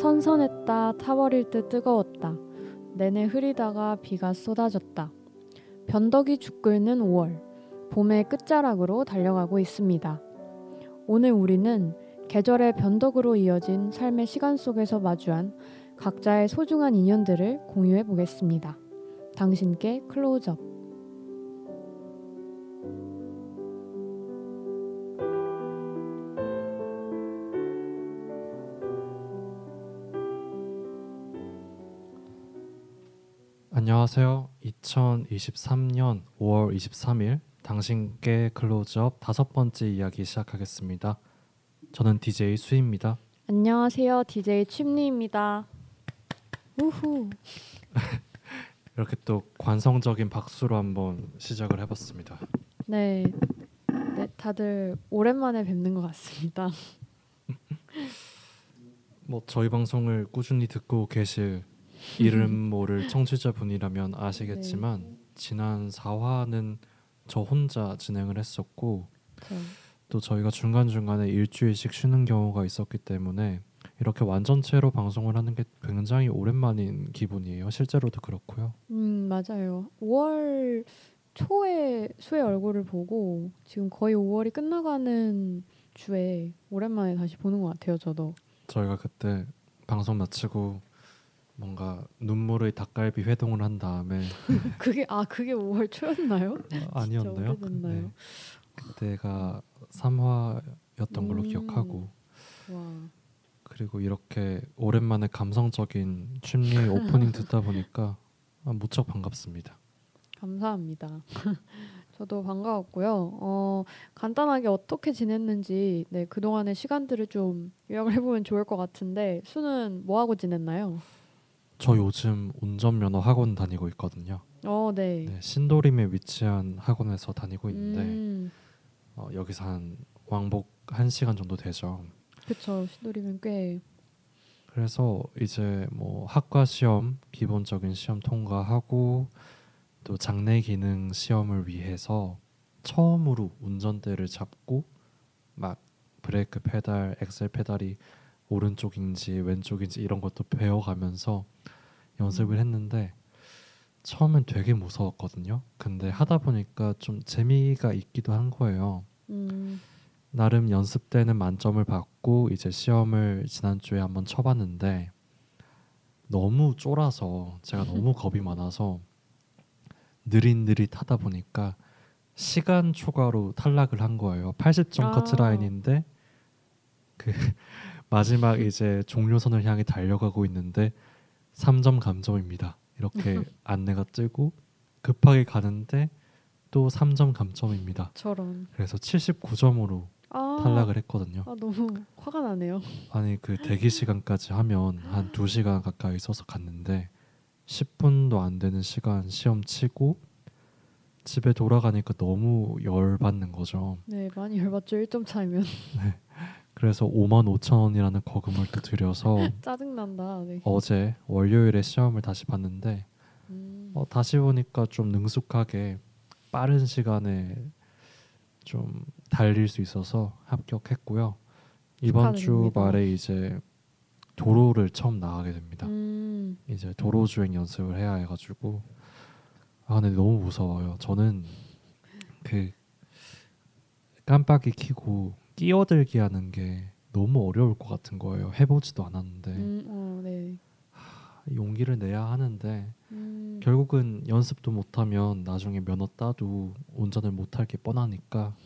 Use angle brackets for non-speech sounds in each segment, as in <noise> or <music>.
선선했다 타버릴 듯 뜨거웠다. 내내 흐리다가 비가 쏟아졌다. 변덕이 죽 끓는 5월. 봄의 끝자락으로 달려가고 있습니다. 오늘 우리는 계절의 변덕으로 이어진 삶의 시간 속에서 마주한 각자의 소중한 인연들을 공유해 보겠습니다. 당신께 클로즈업. 안녕하세요. 2023년 5월 23일 당신께 클로즈업 다섯 번째 이야기 시작하겠습니다. 저는 DJ 수입니다. 안녕하세요. DJ 춤리입니다. 우후. <laughs> 이렇게 또 관성적인 박수로 한번 시작을 해봤습니다. 네, 네 다들 오랜만에 뵙는 것 같습니다. <laughs> 뭐 저희 방송을 꾸준히 듣고 계실 이름 모를 청취자분이라면 아시겠지만 네. 지난 4화는 저 혼자 진행을 했었고 네. 또 저희가 중간 중간에 일주일씩 쉬는 경우가 있었기 때문에 이렇게 완전체로 방송을 하는 게 굉장히 오랜만인 기분이에요. 실제로도 그렇고요. 음 맞아요. 5월 초에 수의 얼굴을 보고 지금 거의 5월이 끝나가는 주에 오랜만에 다시 보는 것 같아요. 저도. 저희가 그때 방송 마치고 뭔가 눈물의 닭갈비 회동을 한 다음에 <laughs> 그게 아 그게 5월 초였나요? 아, 아니었나요? 네. 그때가 3화였던 걸로 음. 기억하고 와. 그리고 이렇게 오랜만에 감성적인 춤리 오프닝 듣다 보니까 아, 무척 반갑습니다. 감사합니다. <laughs> 저도 반가웠고요. 어, 간단하게 어떻게 지냈는지 네, 그동안의 시간들을 좀 요약을 해보면 좋을 것 같은데 수는 뭐 하고 지냈나요? 저 요즘 운전면허 학원 다니고 있거든요. 어, 네. 네 신도림에 위치한 학원에서 다니고 있는데 음. 어, 여기서 한 왕복 1 시간 정도 되죠. 그렇죠. 신도림은 꽤. 그래서 이제 뭐 학과 시험 기본적인 시험 통과하고 또 장내 기능 시험을 위해서 처음으로 운전대를 잡고 막 브레이크 페달, 엑셀 페달이 오른쪽인지 왼쪽인지 이런 것도 배워가면서 연습을 음. 했는데 처음엔 되게 무서웠거든요. 근데 하다 보니까 좀 재미가 있기도 한 거예요. 음. 나름 연습 때는 만점을 받고 이제 시험을 지난주에 한번 쳐봤는데 너무 쫄아서 제가 <laughs> 너무 겁이 많아서 느릿느릿 하다 보니까 시간 초과로 탈락을 한 거예요. 80점 아. 커트라인인데 그 <laughs> 마지막 이제 종료선을 향해 달려가고 있는데 3점 감점입니다. 이렇게 <laughs> 안내가 뜨고 급하게 가는데 또 3점 감점입니다. 저런. 그래서 79점으로 아, 탈락을 했거든요. 아 너무 화가 나네요. 아니 그 대기 시간까지 하면 한 2시간 가까이 있어서 갔는데 10분도 안 되는 시간 시험 치고 집에 돌아가니까 너무 열받는 거죠. 네, 많이 열받죠. 1점 차이면. 네. 그래서 5만 5천 원이라는 거금을 또 들여서 <laughs> 짜증난다. 네. 어제 월요일에 시험을 다시 봤는데 음. 어, 다시 보니까 좀 능숙하게 빠른 시간에 좀 달릴 수 있어서 합격했고요. 이번 주 말에 이제 도로를 처음 나가게 됩니다. 음. 이제 도로 주행 연습을 해야 해가지고 아 근데 너무 무서워요. 저는 그 깜빡이 켜고 끼어들기 하는 게 너무 어려울 것 같은 거예요. 해보지도 않았는데 음, 어, 네. 하, 용기를 내야 하는데 음. 결국은 연습도 못하면 나중에 면허 따도 운전을 못할 게 뻔하니까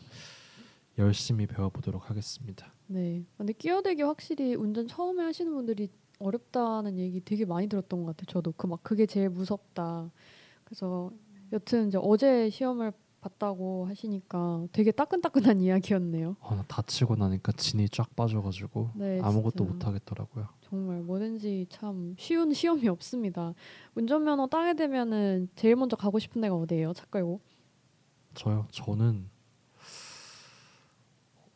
열심히 배워보도록 하겠습니다. 네. 근데 끼어들기 확실히 운전 처음에 하시는 분들이 어렵다는 얘기 되게 많이 들었던 것 같아요. 저도 그 막 그게 제일 무섭다. 그래서 여튼 이제 어제 시험을 봤다고 하시니까 되게 따끈따끈한 <laughs> 이야기였네요. 아, 다치고 나니까 진이 쫙 빠져가지고 네, 아무것도 못 하겠더라고요. 정말 뭐든지 참 쉬운 <laughs> 시험이 없습니다. 운전면허 따게 되면은 제일 먼저 가고 싶은 데가 어디예요? 차 끌고? 저요. 저는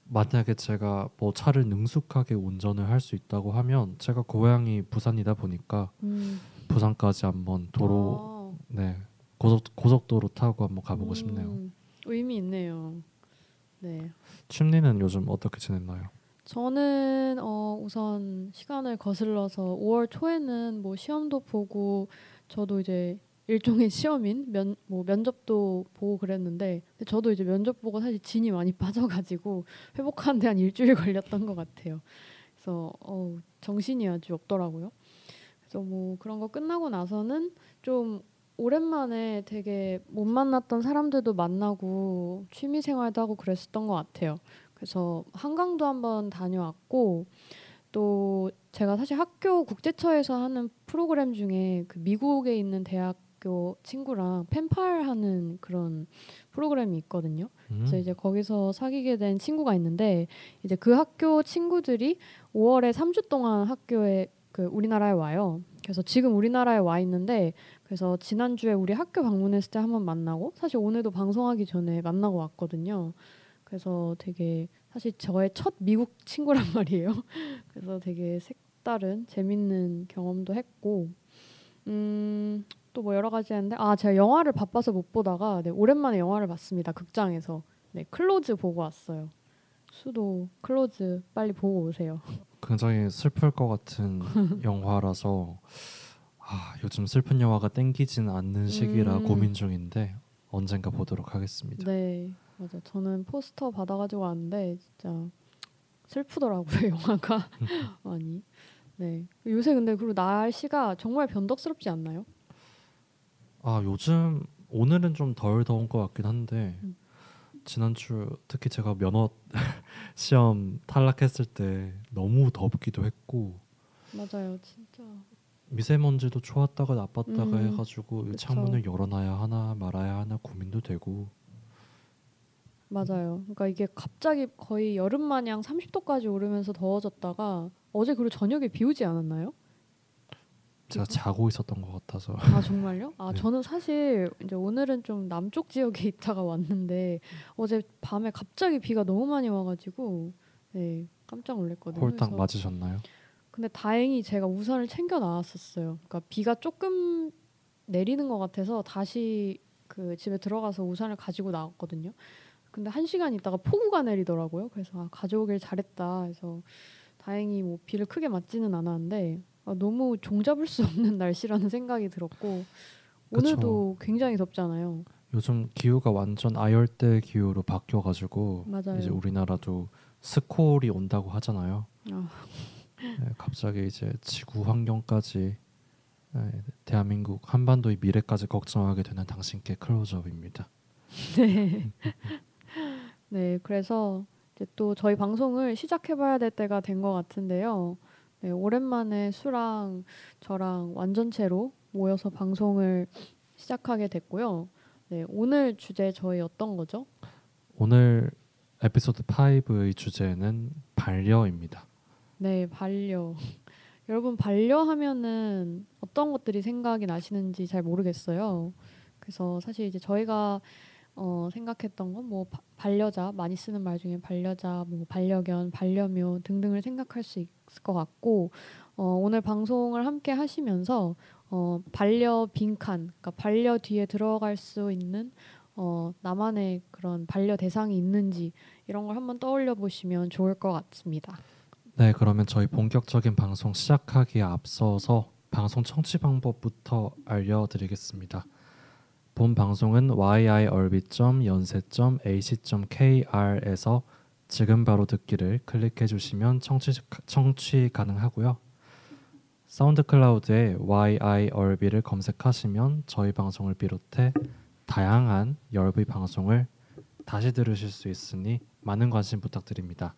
만약에 제가 뭐 차를 능숙하게 운전을 할 수 있다고 하면 제가 고향이 부산이다 보니까 음. 부산까지 한번 도로 아. 네 고속 고속도로 타고 한번 가보고 음, 싶네요. 의미 있네요. 네. 춤리는 요즘 어떻게 지냈나요? 저는 어, 우선 시간을 거슬러서 5월 초에는 뭐 시험도 보고 저도 이제 일종의 시험인 면, 뭐 면접도 보고 그랬는데 저도 이제 면접 보고 사실 진이 많이 <laughs> 빠져가지고 회복하는데 한 일주일 걸렸던 것 같아요. 그래서 어, 정신이 아주 없더라고요. 그래서 뭐 그런 거 끝나고 나서는 좀 오랜만에 되게 못 만났던 사람들도 만나고 취미 생활도 하고 그랬었던 것 같아요. 그래서 한강도 한번 다녀왔고 또 제가 사실 학교 국제처에서 하는 프로그램 중에 그 미국에 있는 대학교 친구랑 펜팔 하는 그런 프로그램이 있거든요. 음. 그래서 이제 거기서 사귀게 된 친구가 있는데 이제 그 학교 친구들이 5월에 3주 동안 학교에 그 우리나라에 와요. 그래서 지금 우리나라에 와 있는데 그래서 지난주에 우리 학교 방문했을 때 한번 만나고 사실 오늘도 방송하기 전에 만나고 왔거든요. 그래서 되게 사실 저의 첫 미국 친구란 <laughs> 말이에요. 그래서 되게 색다른 재밌는 경험도 했고 음, 또 뭐 여러 가지 했는데 아 제가 영화를 바빠서 못 보다가 네, 오랜만에 영화를 봤습니다. 극장에서 네 클로즈 보고 왔어요. 수도 클로즈 빨리 보고 오세요. 굉장히 슬플 것 같은 <laughs> 영화라서 아, 요즘 슬픈 영화가 땡기지는 않는 시기라 음. 고민 중인데 언젠가 보도록 하겠습니다. 네. 맞아. 저는 포스터 받아가지고 왔는데 진짜 슬프더라고요 <laughs> 영화가 <laughs> 많이. 네. 요새 근데 그리고 날씨가 정말 변덕스럽지 않나요? 아 요즘 오늘은 좀 덜 더운 것 같긴 한데 음. 지난주 특히 제가 면허 <laughs> 시험 탈락했을 때 너무 덥기도 했고 맞아요 진짜 미세먼지도 좋았다가 나빴다가 음, 해가지고 그쵸. 창문을 열어놔야 하나 말아야 하나 고민도 되고 맞아요. 그러니까 이게 갑자기 거의 여름 마냥 30도까지 오르면서 더워졌다가 어제 그리고 저녁에 비 오지 않았나요? 제가 자고 있었던 것 같아서. 아 정말요? 아 <laughs> 네. 저는 사실 이제 오늘은 좀 남쪽 지역에 <laughs> 있다가 왔는데 어제 밤에 갑자기 비가 너무 많이 와가지고 네 깜짝 놀랐거든요. 홀딱 맞으셨나요? 근데 다행히 제가 우산을 챙겨 나왔었어요. 그러니까 비가 조금 내리는 것 같아서 다시 그 집에 들어가서 우산을 가지고 나왔거든요. 근데 한 시간 있다가 폭우가 내리더라고요. 그래서 아, 가져오길 잘했다. 해서 다행히 뭐 비를 크게 맞지는 않았는데 아, 너무 종잡을 수 없는 날씨라는 생각이 들었고 오늘도 그쵸. 굉장히 덥잖아요. 요즘 기후가 완전 아열대 기후로 바뀌어가지고 맞아요. 이제 우리나라도 스콜이 온다고 하잖아요. 아. 네, 갑자기 이제 지구 환경까지 네, 대한민국 한반도의 미래까지 걱정하게 되는 당신께 클로즈업입니다. 네. <laughs> 네, 그래서 이제 또 저희 방송을 시작해봐야 될 때가 된 것 같은데요. 네, 오랜만에 수랑 저랑 완전체로 모여서 방송을 시작하게 됐고요. 네, 오늘 주제 저희 어떤 거죠? 오늘 에피소드 5의 주제는 반려입니다. 네, 반려. <laughs> 여러분 반려하면은 어떤 것들이 생각이 나시는지 잘 모르겠어요. 그래서 사실 이제 저희가 어, 생각했던 건 뭐 반려자 많이 쓰는 말 중에 반려자, 뭐 반려견, 반려묘 등등을 생각할 수 있을 것 같고 어, 오늘 방송을 함께 하시면서 어, 반려 빈칸, 그러니까 반려 뒤에 들어갈 수 있는 어, 나만의 그런 반려 대상이 있는지 이런 걸 한번 떠올려 보시면 좋을 것 같습니다. 네, 그러면 저희 본격적인 방송 시작하기에 앞서서 방송 청취 방법부터 알려드리겠습니다. 본 방송은 yirb.연세.ac.kr에서 지금 바로 듣기를 클릭해 주시면 청취, 청취 가능하고요. 사운드 클라우드에 yirb를 검색하시면 저희 방송을 비롯해 다양한 열비 방송을 다시 들으실 수 있으니 많은 관심 부탁드립니다.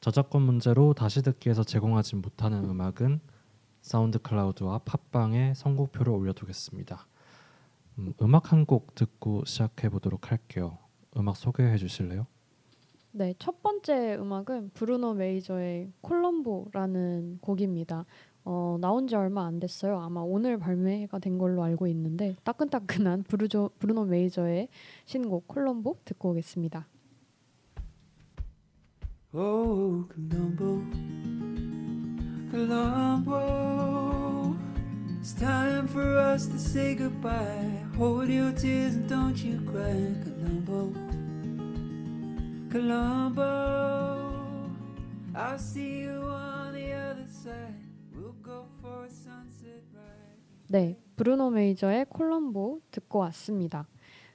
저작권 문제로 다시 듣기에서 제공하지 못하는 음악은 사운드 클라우드와 팟빵에 선곡표를 올려두겠습니다. 음, 음악 한 곡 듣고 시작해 보도록 할게요. 음악 소개해 주실래요? 네, 첫 번째 음악은 브루노 메이저의 콜럼보라는 곡입니다. 어, 나온 지 얼마 안 됐어요. 아마 오늘 발매가 된 걸로 알고 있는데 따끈따끈한 브루조, 브루노 메이저의 신곡 콜럼보 듣고 오겠습니다. Oh, Colombo, Colombo. It's time for us to say goodbye. Hold your tears and don't you cry, Colombo. Colombo. I'll see you on the other side. We'll go for a sunset ride. 네, 브루노 메이저의 콜럼보 듣고 왔습니다.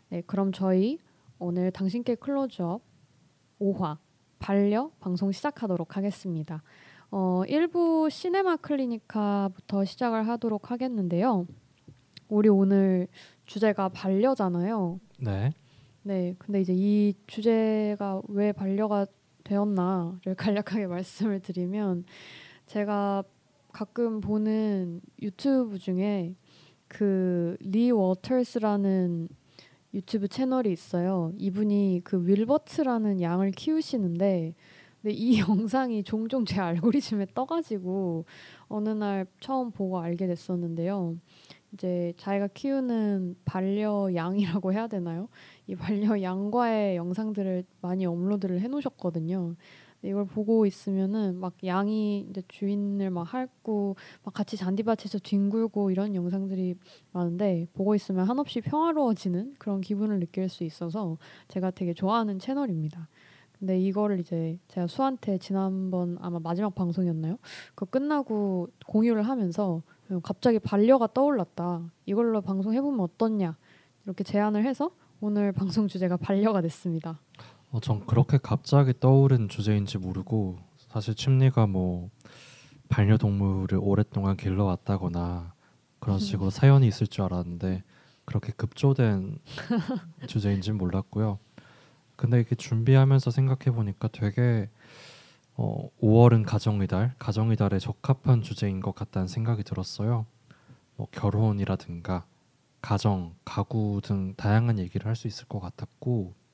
네, 그럼 저희 오늘 당신께 클로즈업 5화 반려 방송 시작하도록 하겠습니다. 어, 1부 시네마 클리니카부터 시작을 하도록 하겠는데요. 우리 오늘 주제가 반려잖아요. 네. 네, 근데 이제 이 주제가 왜 반려가 되었나를 <laughs> 간략하게 말씀을 드리면 제가 가끔 보는 유튜브 중에 그 리 워터스라는 유튜브 채널이 있어요. 이분이 그 윌버트라는 양을 키우시는데 근데 이 <laughs> 영상이 종종 제 알고리즘에 떠가지고 어느 날 처음 보고 알게 됐었는데요. 이제 자기가 키우는 반려양이라고 해야 되나요? 이 반려양과의 영상들을 많이 업로드를 해놓으셨거든요. 이걸 보고 있으면은 막 양이 이제 주인을 막 핥고 막 같이 잔디밭에서 뒹굴고 이런 영상들이 많은데 보고 있으면 한없이 평화로워지는 그런 기분을 느낄 수 있어서 제가 되게 좋아하는 채널입니다. 근데 이거를 이제 제가 수한테 지난번 아마 마지막 방송이었나요? 그 끝나고 공유를 하면서 갑자기 반려가 떠올랐다. 이걸로 방송 해보면 어떻냐 이렇게 제안을 해서 오늘 방송 주제가 반려가 됐습니다. 어, 전 그렇게 갑자기 떠오른 주제인지 모르고 사실 침리가 뭐 반려동물을 오랫동안 길러왔다거나 그런 음. 식으로 사연이 있을 줄 알았는데 그렇게 급조된 <laughs> 주제인지는 몰랐고요. 근데 이렇게 준비하면서 생각해 보니까 되게 어, 5월은 가정의 달, 가정의 달에 적합한 주제인 것 같다는 생각이 들었어요. 뭐 결혼이라든가 가정, 가구 등 다양한 얘기를 할 수 있을 것 같았고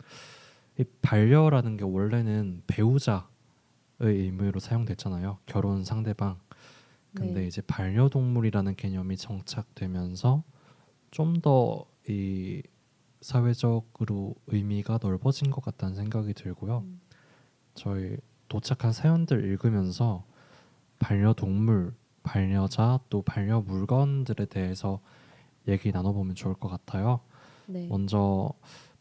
이 반려라는 게 원래는 배우자의 의미로 사용됐잖아요. 결혼 상대방. 근데 네. 이제 반려동물이라는 개념이 정착되면서 좀 더 이 사회적으로 의미가 넓어진 것 같다는 생각이 들고요. 음. 저희 도착한 사연들 읽으면서 반려동물, 반려자 또 반려 물건들에 대해서 얘기 나눠보면 좋을 것 같아요. 네. 먼저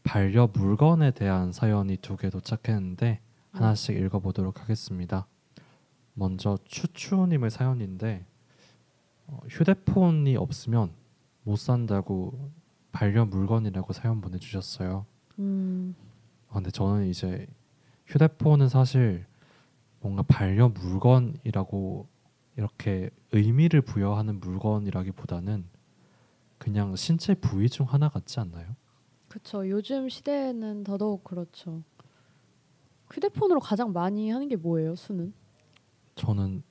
반려 물건에 대한 사연이 두 개 도착했는데 하나씩 네. 읽어보도록 하겠습니다. 먼저 추추님의 사연인데 어, 휴대폰이 없으면 못 산다고 반려 물건이라고 사연 보내주셨어요. 음. 아, 근데 저는 이제 휴대폰은 사실 뭔가 반려 물건이라고 이렇게 의미를 부여하는 물건이라기보다는 그냥 신체 부위 중 하나 같지 않나요? 그렇죠. 요즘 시대에는 더더욱 그렇죠. 휴대폰으로 가장 많이 하는 게 뭐예요, 수는? 저는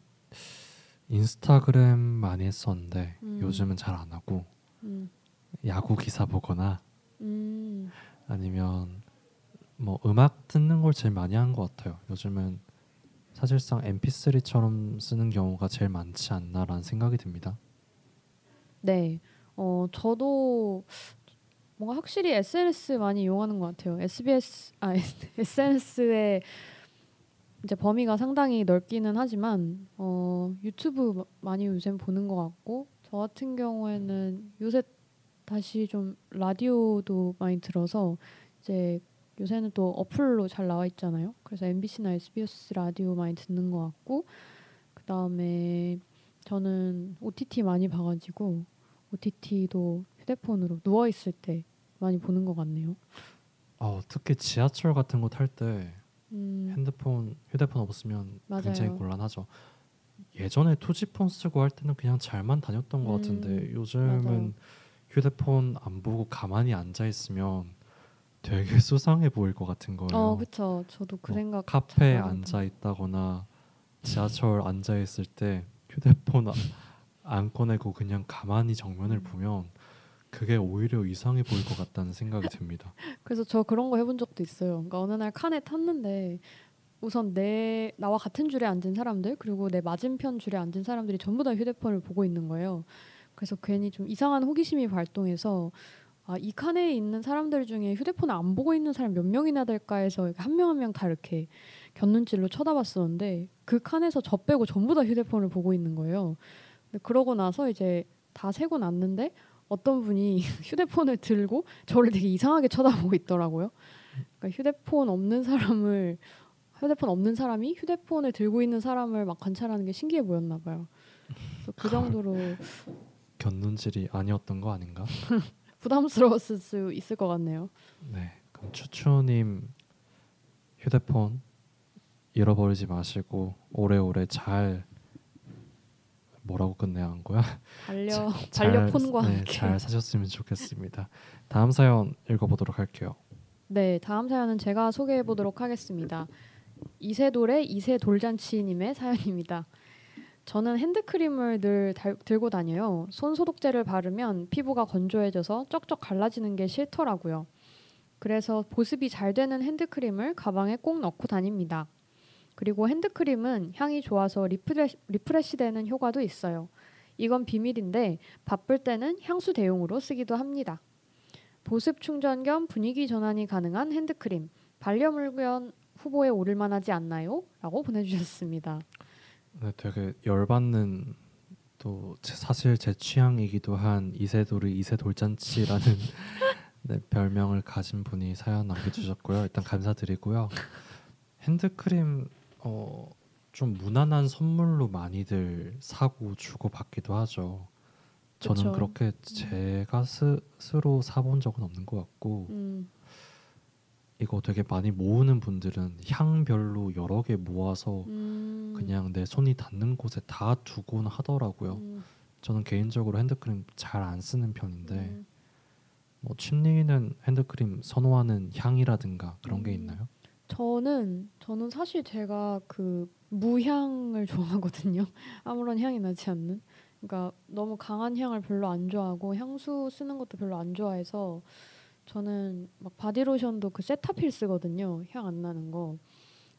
인스타그램 많이 했었는데 음. 요즘은 잘 안 하고 음. 야구 기사 보거나 음. 아니면 뭐 음악 듣는 걸 제일 많이 한 것 같아요. 요즘은 사실상 MP3처럼 쓰는 경우가 제일 많지 않나라는 생각이 듭니다. 네, 어 저도 뭔가 확실히 SNS 많이 이용하는 것 같아요. SBS 아 <laughs> SNS의 이제 범위가 상당히 넓기는 하지만 어, 유튜브 많이 요새 보는 것 같고 저 같은 경우에는 요새 다시 좀 라디오도 많이 들어서 이제 요새는 또 어플로 잘 나와 있잖아요. 그래서 MBC나 SBS 라디오 많이 듣는 것 같고 그 다음에 저는 OTT 많이 봐가지고 OTT도 휴대폰으로 누워 있을 때 많이 보는 것 같네요. 어, 특히 지하철 같은 거 탈때 음. 핸드폰 휴대폰 없으면 맞아요. 굉장히 곤란하죠. 예전에 투지폰 쓰고 할 때는 그냥 잘만 다녔던 것 음. 같은데 요즘은 맞아요. 휴대폰 안 보고 가만히 앉아 있으면 되게 <laughs> 수상해 보일 것 같은 거예요. 어, 그렇죠. 저도 그뭐 생각. 카페에 앉아 있다거나 지하철 앉아 있을 때 휴대폰 <laughs> 안 꺼내고 그냥 가만히 정면을 음. 보면 그게 오히려 이상해 보일 것 같다는 생각이 듭니다. <laughs> 그래서 저 그런 거 해본 적도 있어요. 그러니까 어느 날 칸에 탔는데 우선 내 나와 같은 줄에 앉은 사람들 그리고 내 맞은편 줄에 앉은 사람들이 전부 다 휴대폰을 보고 있는 거예요. 그래서 괜히 좀 이상한 호기심이 발동해서 아, 이 칸에 있는 사람들 중에 휴대폰을 안 보고 있는 사람 몇 명이나 될까 해서 한 명 한 명 다 이렇게 곁눈질로 쳐다봤었는데 그 칸에서 저 빼고 전부 다 휴대폰을 보고 있는 거예요. 근데 그러고 나서 이제 다 세고 났는데 어떤 분이 <laughs> 휴대폰을 들고 저를 되게 이상하게 쳐다보고 있더라고요. 그러니까 휴대폰 없는 사람을 휴대폰 없는 사람이 휴대폰을 들고 있는 사람을 막 관찰하는 게 신기해 보였나 봐요. 그래서 그 정도로 <laughs> 견눈질이 아니었던 거 아닌가? <laughs> 부담스러웠을 수 있을 것 같네요. 네, 그럼 추추님 휴대폰 잃어버리지 마시고 오래오래 잘 뭐라고 끝내야 한 거야? <laughs> 반려 반려폰과 네, 함께. 잘 사셨으면 좋겠습니다. 다음 사연 읽어보도록 할게요. 네, 다음 사연은 제가 소개해 보도록 하겠습니다. 이세돌의 이세 돌잔치님의 사연입니다. 저는 핸드크림을 늘 달, 들고 다녀요. 손 소독제를 바르면 피부가 건조해져서 쩍쩍 갈라지는 게 싫더라고요. 그래서 보습이 잘 되는 핸드크림을 가방에 꼭 넣고 다닙니다. 그리고 핸드크림은 향이 좋아서 refresh, refresh 되는 효과도 있어요. 이건 비밀인데 바쁠 때는 향수 대용으로 쓰기도 합니다. 보습 충전 겸 분위기 전환이 가능한 핸드크림 반려물건 후보에 오를 만하지 않나요? 라고 보내주셨습니다. 네, 되게 열받는 또 제- 사실 제 취향이기도 한 이세돌의 이세 돌잔치라는 <laughs> 네, 별명을 가진 분이 사연 남겨주셨고요. 일단 감사드리고요. 핸드크림 어, 좀 무난한 선물로 많이들 사고 주고 받기도 하죠. 저는 그쵸. 그렇게 제가 스스로 사본 적은 없는 것 같고 음, 이거 되게 많이 모으는 분들은 향별로 여러 개 모아서 음, 그냥 내 손이 닿는 곳에 다 두곤 하더라고요. 음, 저는 개인적으로 핸드크림 잘 안 쓰는 편인데 음. 뭐 침리는 핸드크림 선호하는 향이라든가 그런 게 음. 있나요? 저는 저는 사실 제가 그 무향을 <laughs> 좋아하거든요. 아무런 향이 나지 않는. 그러니까 너무 강한 향을 별로 안 좋아하고 향수 쓰는 것도 별로 안 좋아해서 저는 막 바디로션도 그 세타필 쓰거든요. 향 안 나는 거.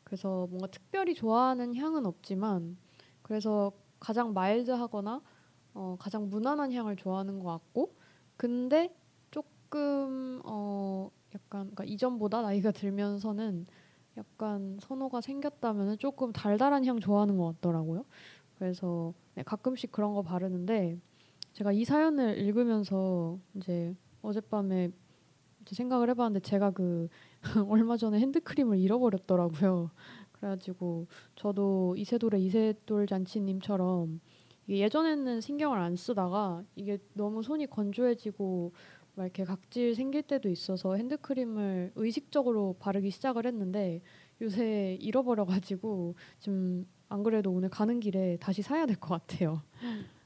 그래서 뭔가 특별히 좋아하는 향은 없지만 그래서 가장 마일드하거나 어, 가장 무난한 향을 좋아하는 것 같고 근데 조금 어 약간 그러니까 이전보다 나이가 들면서는 약간 선호가 생겼다면 조금 달달한 향 좋아하는 것 같더라고요. 그래서 네, 가끔씩 그런 거 바르는데 제가 이 사연을 읽으면서 이제 어젯밤에 이제 생각을 해봤는데 제가 그 <laughs> 얼마 전에 핸드크림을 잃어버렸더라고요. 그래가지고 저도 이세돌의 이세돌 잔치님처럼 예전에는 신경을 안 쓰다가 이게 너무 손이 건조해지고 막 이렇게 각질 생길 때도 있어서 핸드크림을 의식적으로 바르기 시작을 했는데 요새 잃어버려가지고 지금 안 그래도 오늘 가는 길에 다시 사야 될 것 같아요.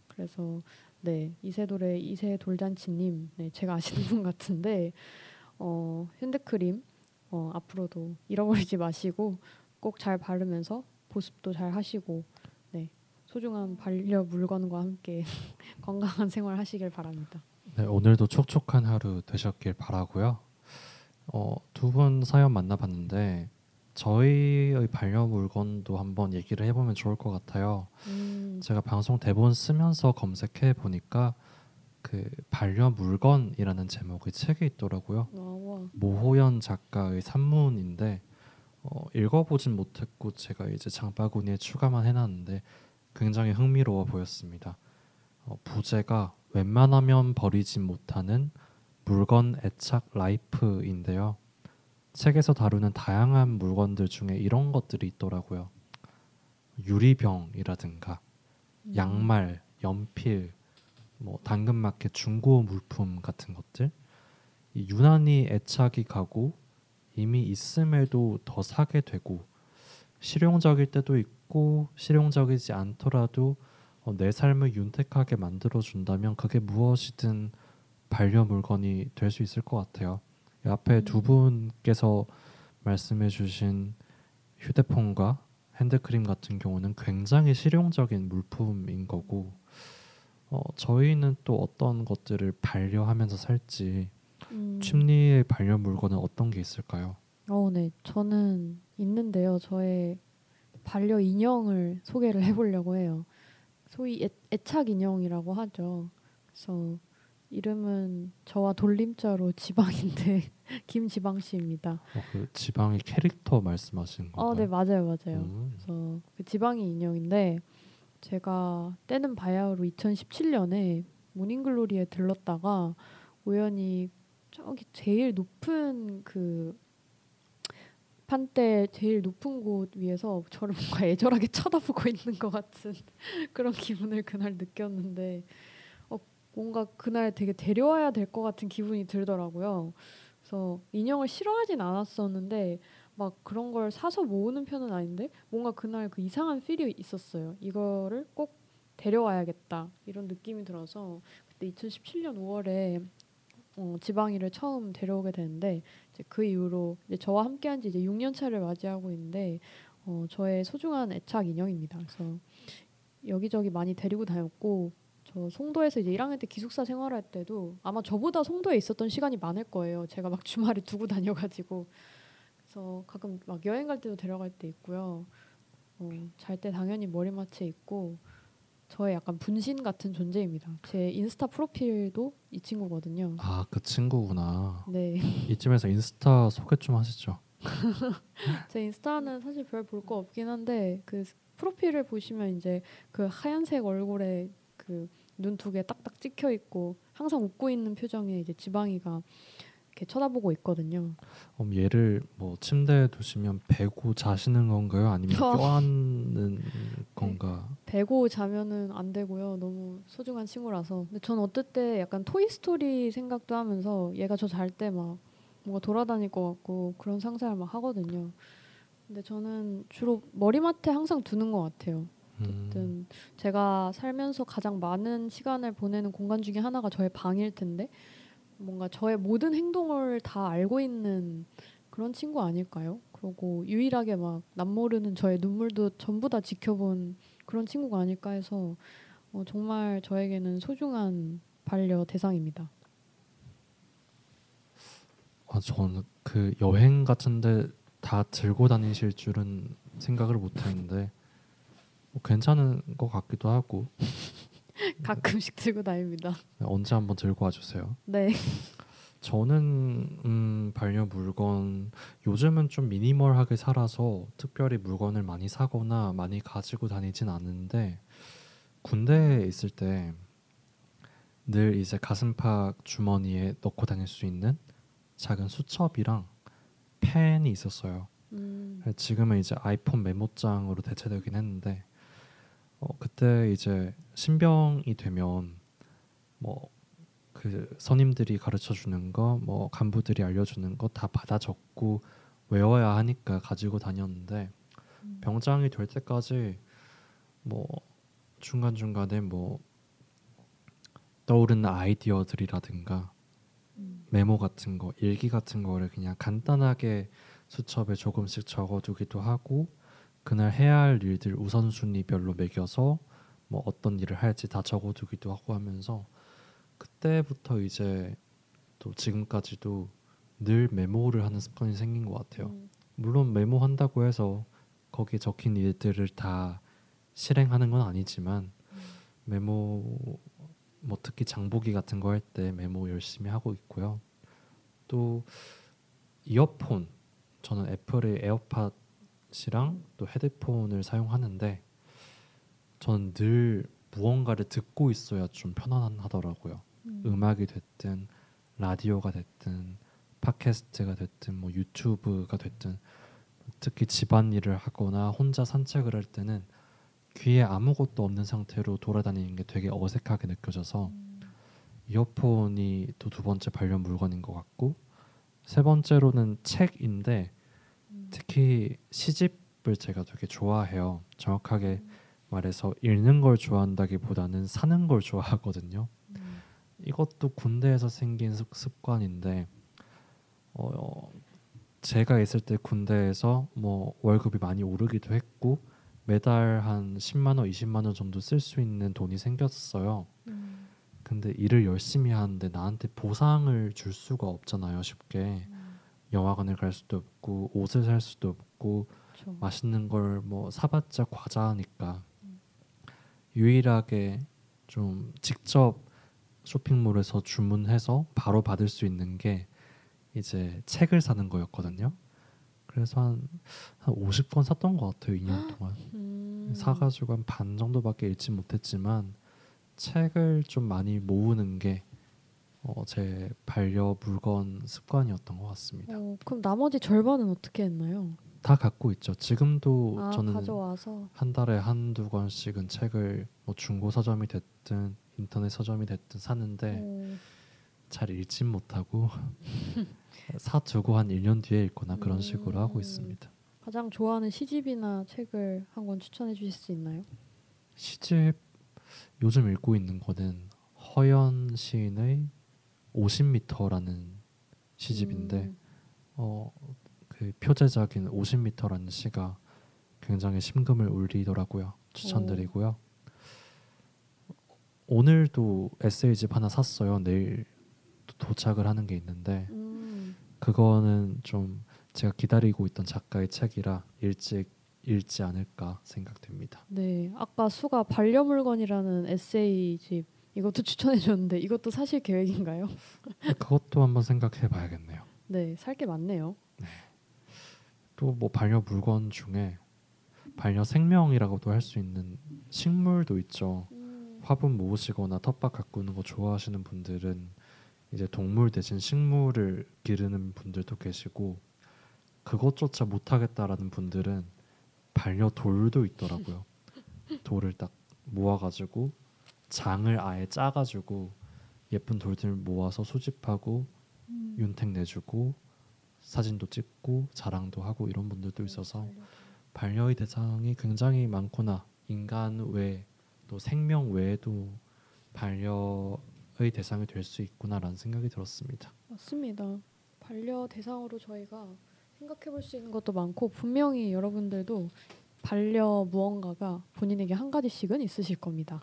그래서 네 이세돌의 이세 돌잔치님 네 제가 아시는 분 같은데 어, 핸드크림 어, 앞으로도 잃어버리지 마시고 꼭 잘 바르면서 보습도 잘 하시고 네 소중한 반려 물건과 함께 <laughs> 건강한 생활 하시길 바랍니다. 네, 오늘도 촉촉한 하루 되셨길 바라고요. 어, 두 분 사연 만나봤는데 저희의 반려 물건도 한번 얘기를 해보면 좋을 것 같아요. 음, 제가 방송 대본 쓰면서 검색해 보니까 그 반려 물건이라는 제목의 책이 있더라고요. 와와 모호연 작가의 산문인데 어, 읽어보진 못했고 제가 이제 장바구니에 추가만 해놨는데 굉장히 흥미로워 보였습니다. 어, 부제가 웬만하면 버리진 못하는 물건 애착 라이프인데요. 책에서 다루는 다양한 물건들 중에 이런 것들이 있더라고요. 유리병이라든가 음. 양말, 연필, 뭐 당근마켓 중고 물품 같은 것들 이 유난히 애착이 가고 이미 있음에도 더 사게 되고 실용적일 때도 있고 실용적이지 않더라도 어, 내 삶을 윤택하게 만들어 준다면 그게 무엇이든 반려 물건이 될 수 있을 것 같아요. 이 앞에 두 음. 분께서 말씀해 주신 휴대폰과 핸드크림 같은 경우는 굉장히 실용적인 물품인 거고 어, 저희는 또 어떤 것들을 반려하면서 살지 음. 침리의 반려 물건은 어떤 게 있을까요? 어, 네. 저는 있는데요. 저의 반려 인형을 소개를 해보려고 해요. 소위 애, 애착 인형이라고 하죠. 그래서 이름은 저와 돌림자로 지방인데 <laughs> 김지방 씨입니다. 어, 그 지방의 캐릭터 말씀하시는 건가요? 어, 네 맞아요, 맞아요. 음, 그래서 그 지방이 인형인데 제가 때는 바야흐로 2017년에 모닝글로리에 들렀다가 우연히 저기 제일 높은 그 판대 제일 높은 곳 위에서 저를 뭔가 <laughs> 애절하게 쳐다보고 있는 것 같은 <laughs> 그런 기분을 그날 느꼈는데 어, 뭔가 그날 되게 데려와야 될 것 같은 기분이 들더라고요. 그래서 인형을 싫어하진 않았었는데 막 그런 걸 사서 모으는 편은 아닌데 뭔가 그날 그 이상한 필이 있었어요. 이거를 꼭 데려와야겠다 이런 느낌이 들어서 그때 2017년 5월에 어, 지방이를 처음 데려오게 되는데 그 이후로 이제 저와 함께한 지 이제 6년 차를 맞이하고 있는데 어, 저의 소중한 애착 인형입니다. 그래서 여기저기 많이 데리고 다녔고 저 송도에서 이제 1학년 때 기숙사 생활할 때도 아마 저보다 송도에 있었던 시간이 많을 거예요. 제가 막 주말에 두고 다녀가지고 그래서 가끔 막 여행 갈 때도 데려갈 때 있고요. 어, 잘 때 당연히 머리맡에 있고 저의 약간 분신 같은 존재입니다. 제 인스타 프로필도 이 친구거든요. 아, 그 친구구나. 네. <laughs> 이쯤에서 인스타 소개 좀 하시죠. <laughs> 제 인스타는 사실 별 볼 거 없긴 한데 그 프로필을 보시면 이제 그 하얀색 얼굴에 그 눈 두 개 딱딱 찍혀 있고 항상 웃고 있는 표정에 이제 지방이가 이렇게 쳐다보고 있거든요. 그럼 얘를 뭐 침대에 두시면 베고 자시는 건가요? 아니면 어. 껴안는 <laughs> 건가? 배고 자면은 안 되고요. 너무 소중한 친구라서. 근데 전 어떨 때 약간 토이 스토리 생각도 하면서 얘가 저 잘 때 막 뭔가 돌아다닐 것 같고 그런 상상을 막 하거든요. 근데 저는 주로 머리맡에 항상 두는 것 같아요. 음, 어쨌든 제가 살면서 가장 많은 시간을 보내는 공간 중에 하나가 저의 방일 텐데 뭔가 저의 모든 행동을 다 알고 있는 그런 친구 아닐까요? 그리고 유일하게 막 남모르는 저의 눈물도 전부 다 지켜본 그런 친구가 아닐까 해서 어, 정말 저에게는 소중한 반려 대상입니다. 아, 저는 그 여행 같은데 다 들고 다니실 줄은 생각을 못했는데 뭐 괜찮은 것 같기도 하고 <laughs> 가끔씩 들고 다닙니다. 언제 한번 들고 와주세요. 네. 저는 음, 반려 물건 요즘은 좀 미니멀하게 살아서 특별히 물건을 많이 사거나 많이 가지고 다니진 않는데 군대에 있을 때 늘 이제 가슴팍 주머니에 넣고 다닐 수 있는 작은 수첩이랑 펜이 있었어요. 음, 지금은 이제 아이폰 메모장으로 대체되긴 했는데 어, 그때 이제 신병이 되면 뭐 그 선임들이 가르쳐 주는 거, 뭐 간부들이 알려주는 거 다 받아 적고 외워야 하니까 가지고 다녔는데 음. 병장이 될 때까지 뭐 중간 중간에 뭐 떠오르는 아이디어들이라든가 음, 메모 같은 거, 일기 같은 거를 그냥 간단하게 수첩에 조금씩 적어두기도 하고 그날 해야 할 일들 우선순위별로 매겨서 뭐 어떤 일을 할지 다 적어두기도 하고 하면서 그때부터 이제 또 지금까지도 늘 메모를 하는 습관이 생긴 것 같아요. 음, 물론 메모한다고 해서 거기에 적힌 일들을 다 실행하는 건 아니지만 음. 메모 뭐 특히 장보기 같은 거 할 때 메모 열심히 하고 있고요. 또 이어폰 저는 애플의 에어팟 이랑 또 헤드폰을 사용하는데 저는 늘 무언가를 듣고 있어야 좀 편안하더라고요. 음. 음악이 됐든 라디오가 됐든 팟캐스트가 됐든 뭐 유튜브가 됐든 특히 집안일을 하거나 혼자 산책을 할 때는 귀에 아무것도 없는 상태로 돌아다니는 게 되게 어색하게 느껴져서 음. 이어폰이 또 두 번째 반려 물건인 것 같고 세 번째로는 책인데 음. 특히 시집을 제가 되게 좋아해요. 정확하게 음. 말해서 읽는 걸 좋아한다기보다는 사는 걸 좋아하거든요. 음. 이것도 군대에서 생긴 습- 습관인데 어, 제가 있을 때 군대에서 뭐 월급이 많이 오르기도 했고 매달 한 10만 원, 20만 원 정도 쓸 수 있는 돈이 생겼어요. 음. 근데 일을 열심히 하는데 나한테 보상을 줄 수가 없잖아요, 쉽게. 음. 영화관을 갈 수도 없고 옷을 살 수도 없고 그렇죠. 맛있는 걸 뭐 사봤자 과자니까 음. 유일하게 좀 직접 쇼핑몰에서 주문해서 바로 받을 수 있는 게 이제 책을 사는 거였거든요. 그래서 한, 한 50권 샀던 것 같아요, 2년 동안. 음. 사가지고 한 반 정도밖에 읽지 못했지만 책을 좀 많이 모으는 게 어, 제 반려 물건 습관이었던 것 같습니다. 어, 그럼 나머지 절반은 어떻게 했나요? 다 갖고 있죠. 지금도 아, 저는 가져와서 한 달에 한두 권씩은 책을 뭐 중고 서점이 됐든 인터넷 서점이 됐든 사는데 어, 잘 읽진 못하고 <laughs> 사두고 한 1년 뒤에 읽거나 그런 식으로 하고 음. 있습니다. 가장 좋아하는 시집이나 책을 한 권 추천해 주실 수 있나요? 시집 요즘 읽고 있는 거는 허연 시인의 50m라는 시집인데 음, 어, 그 표제작인 50m라는 시가 굉장히 심금을 울리더라고요. 추천드리고요. 오 늘도 에세이집 하나 샀어요. 내일 도착을 하는 게 있는데 음, 그거는 좀 제가 기다리고 있던 작가의 책이라 일찍 읽지 않을까 생각됩니다. 네, 아까 수가 반려물건이라는 에세이집 이것도 추천해 줬는데 이것도 사실 계획인가요? 그것도 한번 생각해 봐야겠네요. 네, 살 게 많네요. 또뭐 반려 물건 중에 반려 생명이라고도 할 수 있는 식물도 있죠. 음, 화분 모으시거나 텃밭 가꾸는 거 좋아하시는 분들은 이제 동물 대신 식물을 기르는 분들도 계시고 그것조차 못하겠다라는 분들은 반려 돌도 있더라고요. 돌을 딱 모아가지고 장을 아예 짜가지고 예쁜 돌들 모아서 수집하고 음. 윤택 내주고 사진도 찍고 자랑도 하고 이런 분들도 있어서 반려의 대상이 굉장히 많구나 인간 외 또 생명 외에도 반려의 대상이 될 수 있구나라는 생각이 들었습니다. 맞습니다. 반려 대상으로 저희가 생각해 볼 수 있는 것도 많고 분명히 여러분들도 반려 무언가가 본인에게 한 가지씩은 있으실 겁니다.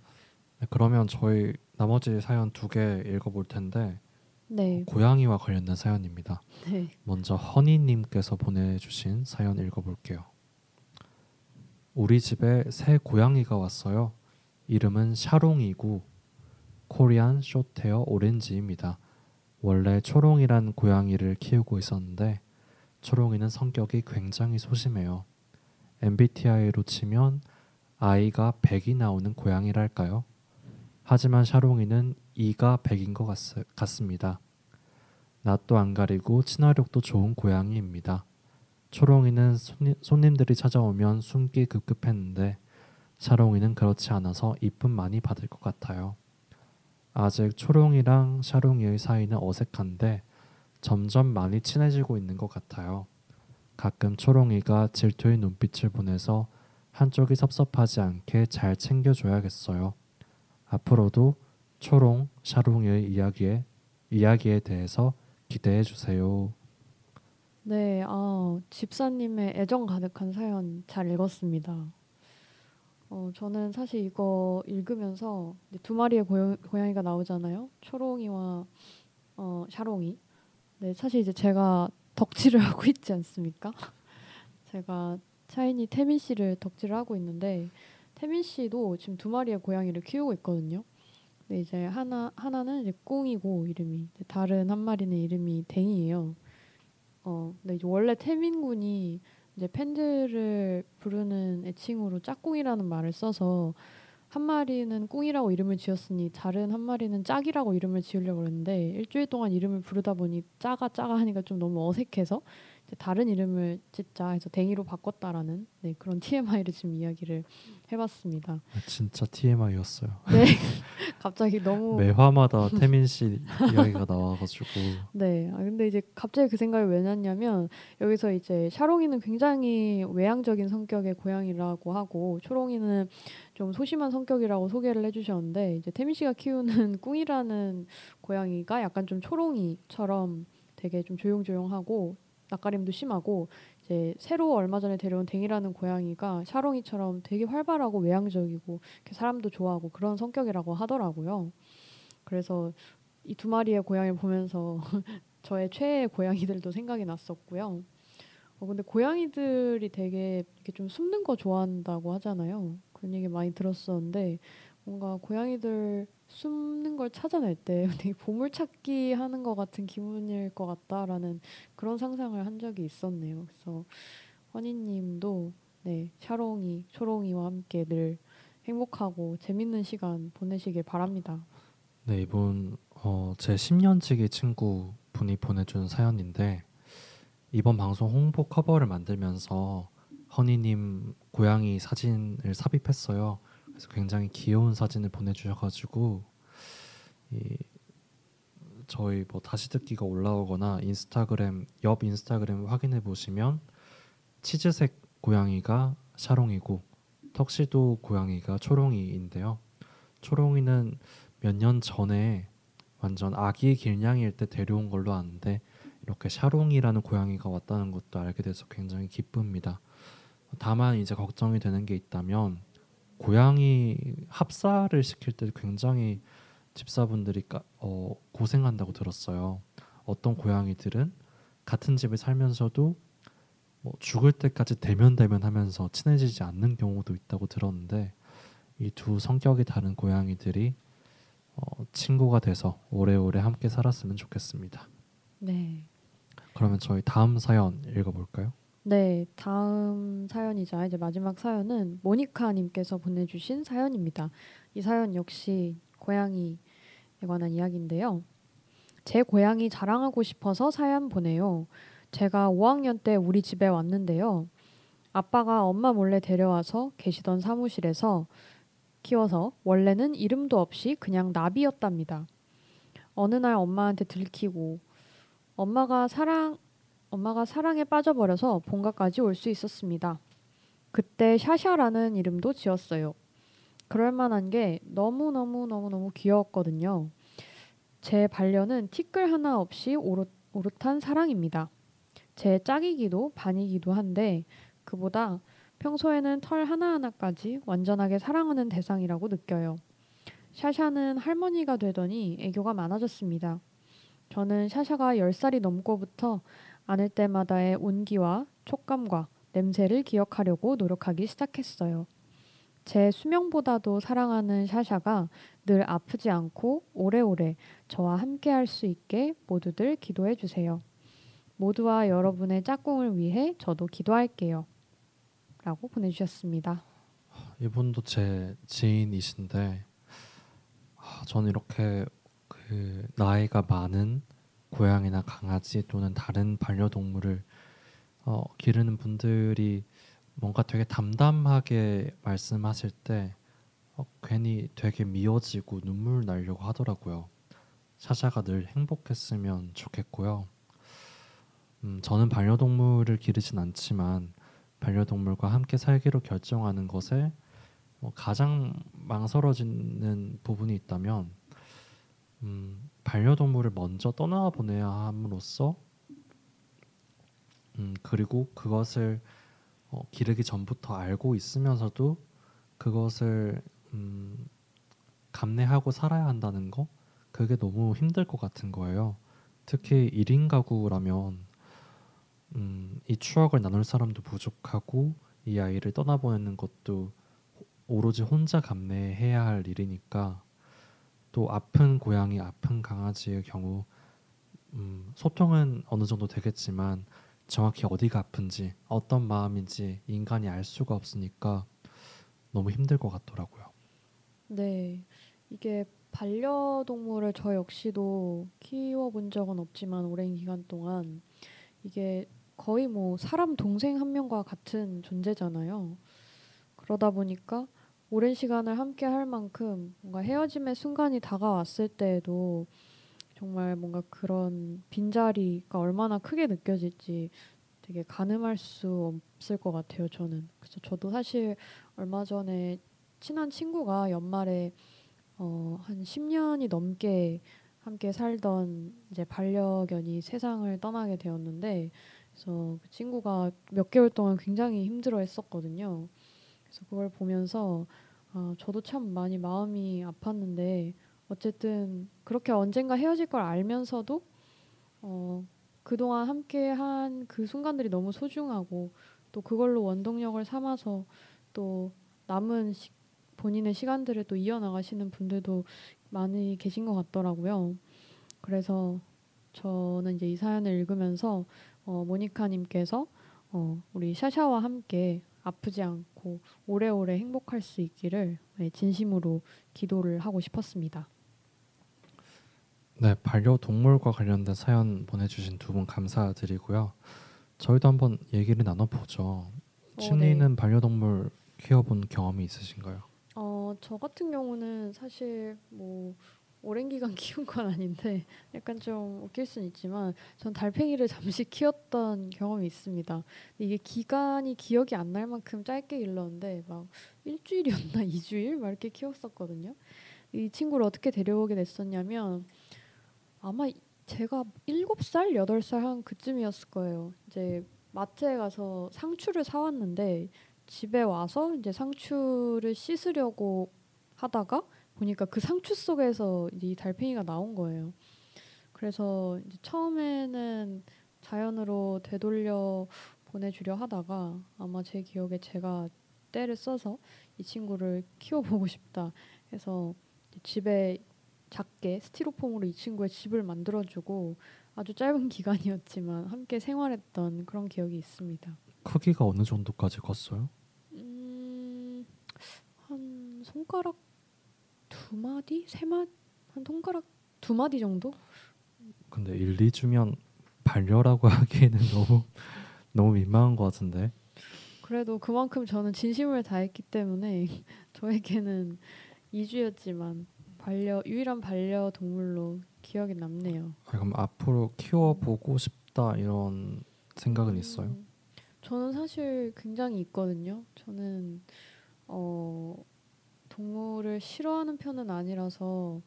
네, 그러면 저희 나머지 사연 두 개 읽어볼 텐데 네, 고양이와 관련된 사연입니다. 네. 먼저 허니님께서 보내주신 사연 읽어볼게요. 우리 집에 새 고양이가 왔어요. 이름은 샤롱이고 코리안 쇼테어 오렌지입니다. 원래 초롱이란 고양이를 키우고 있었는데 초롱이는 성격이 굉장히 소심해요. MBTI로 치면 아이가 100이 나오는 고양이랄까요? 하지만 샤롱이는 2가 100인 것 같, 같습니다. 낯도 안 가리고 친화력도 좋은 고양이입니다. 초롱이는 손님, 손님 들이 찾아오면 숨기 급급했는데 샤롱이는 그렇지 않아서 이쁨 많이 받을 것 같아요. 아직 초롱이랑 샤롱이의 사이는 어색한데 점점 많이 친해지고 있는 것 같아요. 가끔 초롱이가 질투의 눈빛을 보내서 한쪽이 섭섭하지 않게 잘 챙겨줘야겠어요. 앞으로도 초롱, 샤롱이의 이야기에 이야기에 대해서 기대해 주세요. 네, 아, 집사님의 애정 가득한 사연 잘 읽었습니다. 어, 저는 사실 이거 읽으면서 두 마리의 고양, 고양이가 나오잖아요. 초롱이와 어, 샤롱이. 네, 사실 이제 제가 덕질을 <laughs> 하고 있지 않습니까? 제가 차이니 태민 씨를 덕질을 하고 있는데 태민 씨도 지금 두 마리의 고양이를 키우고 있거든요. 근데 이제 하나 하나는 이제 꽁이고 이름이 다른 한 마리는 이름이 댕이에요. 어, 근데 이제 원래 태민 군이 이제 팬들을 부르는 애칭으로 짝꿍이라는 말을 써서 한 마리는 꿍이라고 이름을 지었으니 다른 한 마리는 짝이라고 이름을 지으려고 했는데 일주일 동안 이름을 부르다 보니 짜가 짜가 하니까 좀 너무 어색해서 다른 이름을 짓자 해서 댕이로 바꿨다라는 네, 그런 TMI를 지금 이야기를 해봤습니다. 진짜 TMI였어요. 네, <laughs> 갑자기 너무 <laughs> 매 화마다 태민 씨 이야기가 나와가지고 네. 아, 근데 이제 갑자기 그 생각이 왜 났냐면 여기서 이제 샤롱이는 굉장히 외향적인 성격의 고양이라고 하고 초롱이는 좀 소심한 성격이라고 소개를 해주셨는데 이제 태민 씨가 키우는 <laughs> 꿍이라는 고양이가 약간 좀 초롱이처럼 되게 좀 조용조용하고 낯가림도 심하고 이제 새로 얼마 전에 데려온 댕이라는 고양이가 샤롱이처럼 되게 활발하고 외향적이고 사람도 좋아하고 그런 성격이라고 하더라고요. 그래서 이 두 마리의 고양이를 보면서 <laughs> 저의 최애 고양이들도 생각이 났었고요. 어, 근데 고양이들이 되게 이렇게 좀 숨는 거 좋아한다고 하잖아요. 그런 얘기 많이 들었었는데 뭔가 고양이들 숨는 걸 찾아낼 때 <laughs> 보물찾기 하는 것 같은 기분일 것 같다라는 그런 상상을 한 적이 있었네요. 그래서 허니님도 네 샤롱이 초롱이와 함께 늘 행복하고 재밌는 시간 보내시길 바랍니다. 네 이분 어, 제 10년지기 친구 분이 보내준 사연인데 이번 방송 홍보 커버를 만들면서 허니님 고양이 사진을 삽입했어요. 그래서 굉장히 귀여운 사진을 보내주셔가지고 이 저희 뭐 다시 듣기가 올라오거나 인스타그램 옆 인스타그램 확인해 보시면 치즈색 고양이가 샤롱이고 턱시도 고양이가 초롱이인데요. 초롱이는 몇 년 전에 완전 아기 길냥이일 때 데려온 걸로 아는데 이렇게 샤롱이라는 고양이가 왔다는 것도 알게 돼서 굉장히 기쁩니다. 다만 이제 걱정이 되는 게 있다면 고양이 합사를 시킬 때 굉장히 집사분들이 어, 고생한다고 들었어요. 어떤 고양이들은 같은 집에 살면서도 뭐 죽을 때까지 대면 대면하면서 친해지지 않는 경우도 있다고 들었는데 이 두 성격이 다른 고양이들이 어, 친구가 돼서 오래오래 함께 살았으면 좋겠습니다. 네. 그러면 저희 다음 사연 읽어볼까요? 네, 다음 사연이자 이제 마지막 사연은 모니카님께서 보내주신 사연입니다. 이 사연 역시 고양이에 관한 이야기인데요. 제 고양이 자랑하고 싶어서 사연 보내요. 제가 5학년 때 우리 집에 왔는데요. 아빠가 엄마 몰래 데려와서 계시던 사무실에서 키워서 원래는 이름도 없이 그냥 나비였답니다. 어느 날 엄마한테 들키고 엄마가 사랑 엄마가 사랑에 빠져버려서 본가까지 올 수 있었습니다. 그때 샤샤라는 이름도 지었어요. 그럴 만한 게 너무너무너무너무 귀여웠거든요. 제 반려는 티끌 하나 없이 오롯, 오롯한 사랑입니다. 제 짝이기도 반이기도 한데 그보다 평소에는 털 하나하나까지 완전하게 사랑하는 대상이라고 느껴요. 샤샤는 할머니가 되더니 애교가 많아졌습니다. 저는 샤샤가 10살이 넘고부터 안을 때마다의 온기와 촉감과 냄새를 기억하려고 노력하기 시작했어요. 제 수명보다도 사랑하는 샤샤가 늘 아프지 않고 오래오래 저와 함께 할 수 있게 모두들 기도해 주세요. 모두와 여러분의 짝꿍을 위해 저도 기도할게요. 라고 보내주셨습니다. 이분도 제 지인이신데 아, 저는 이렇게 그 나이가 많은 고양이나 강아지 또는 다른 반려동물을 어, 기르는 분들이 뭔가 되게 담담하게 말씀하실 때 어, 괜히 되게 미어지고 눈물 나려고 하더라고요. 샤샤가 늘 행복했으면 좋겠고요. 음, 저는 반려동물을 기르진 않지만 반려동물과 함께 살기로 결정하는 것에 뭐 가장 망설여지는 부분이 있다면 음, 반려동물을 먼저 떠나 보내야 함으로써 음, 그리고 그것을 어, 기르기 전부터 알고 있으면서도 그것을 음, 감내하고 살아야 한다는 거 그게 너무 힘들 것 같은 거예요. 특히 1인 가구라면 음, 이 추억을 나눌 사람도 부족하고 이 아이를 떠나보내는 것도 오로지 혼자 감내해야 할 일이니까 또 아픈 고양이, 아픈 강아지의 경우 음, 소통은 어느 정도 되겠지만 정확히 어디가 아픈지 어떤 마음인지 인간이 알 수가 없으니까 너무 힘들 것 같더라고요. 네, 이게 반려동물을 저 역시도 키워본 적은 없지만 오랜 기간 동안 이게 거의 뭐 사람 동생 한 명과 같은 존재잖아요. 그러다 보니까 오랜 시간을 함께 할 만큼 뭔가 헤어짐의 순간이 다가왔을 때에도 정말 뭔가 그런 빈자리가 얼마나 크게 느껴질지 되게 가늠할 수 없을 것 같아요, 저는. 그래서 저도 사실 얼마 전에 친한 친구가 연말에 어, 한 10년이 넘게 함께 살던 이제 반려견이 세상을 떠나게 되었는데 그래서 그 친구가 몇 개월 동안 굉장히 힘들어 했었거든요. 그래서 그걸 보면서 아, 저도 참 많이 마음이 아팠는데 어쨌든 그렇게 언젠가 헤어질 걸 알면서도 어, 그동안 함께 한 그 순간들이 너무 소중하고 또 그걸로 원동력을 삼아서 또 남은 시, 본인의 시간들을 또 이어나가시는 분들도 많이 계신 것 같더라고요. 그래서 저는 이제 이 사연을 읽으면서 어, 모니카님께서 어, 우리 샤샤와 함께 아프지 않고 오래오래 행복할 수 있기를 네, 진심으로 기도를 하고 싶었습니다. 네, 반려동물과 관련된 사연 보내주신 두 분 감사드리고요. 저희도 한번 얘기를 나눠보죠. 어, 친리는 네. 반려동물 키워본 경험이 있으신가요? 어, 저 같은 경우는 사실 뭐 오랜 기간 <laughs> 키운 건 아닌데 약간 좀 웃길 수는 있지만 전 달팽이를 잠시 키웠던 경험이 있습니다. 이게 기간이 기억이 안 날 만큼 짧게 길렀는데 막 일주일이었나 <laughs> 이주일 막 이렇게 키웠었거든요. 이 친구를 어떻게 데려오게 됐었냐면 아마 제가 일곱 살 여덟 살 한 그쯤이었을 거예요. 이제 마트에 가서 상추를 사왔는데 집에 와서 이제 상추를 씻으려고 하다가 보니까 그 상추 속에서 이 달팽이가 나온 거예요. 그래서 처음에는 자연으로 되돌려 보내주려 하다가 아마 제 기억에 제가 때를 써서 이 친구를 키워보고 싶다 해서 집에 작게 스티로폼으로 이 친구의 집을 만들어주고 아주 짧은 <laughs> 기간이었지만 함께 생활했던 그런 기억이 있습니다. 크기가 어느 정도까지 컸어요? 음, 한 손가락 두 마디, 세 마디, 한 손가락 두 마디 정도? 근데 1, 2주면 반려라고 <laughs> 하기에는 너무 너무 민망한 것 같은데. 그래도 그만큼 저는 진심을 다했기 때문에 <laughs> 저에게는 2주였지만 반려 유일한 반려 동물로 기억에 남네요. 아, 그럼 앞으로 키워보고 싶다 이런 생각은 있어요? 음, 저는 사실 굉장히 있거든요. 저는 어, 동물을 싫어하는 편은 아니라서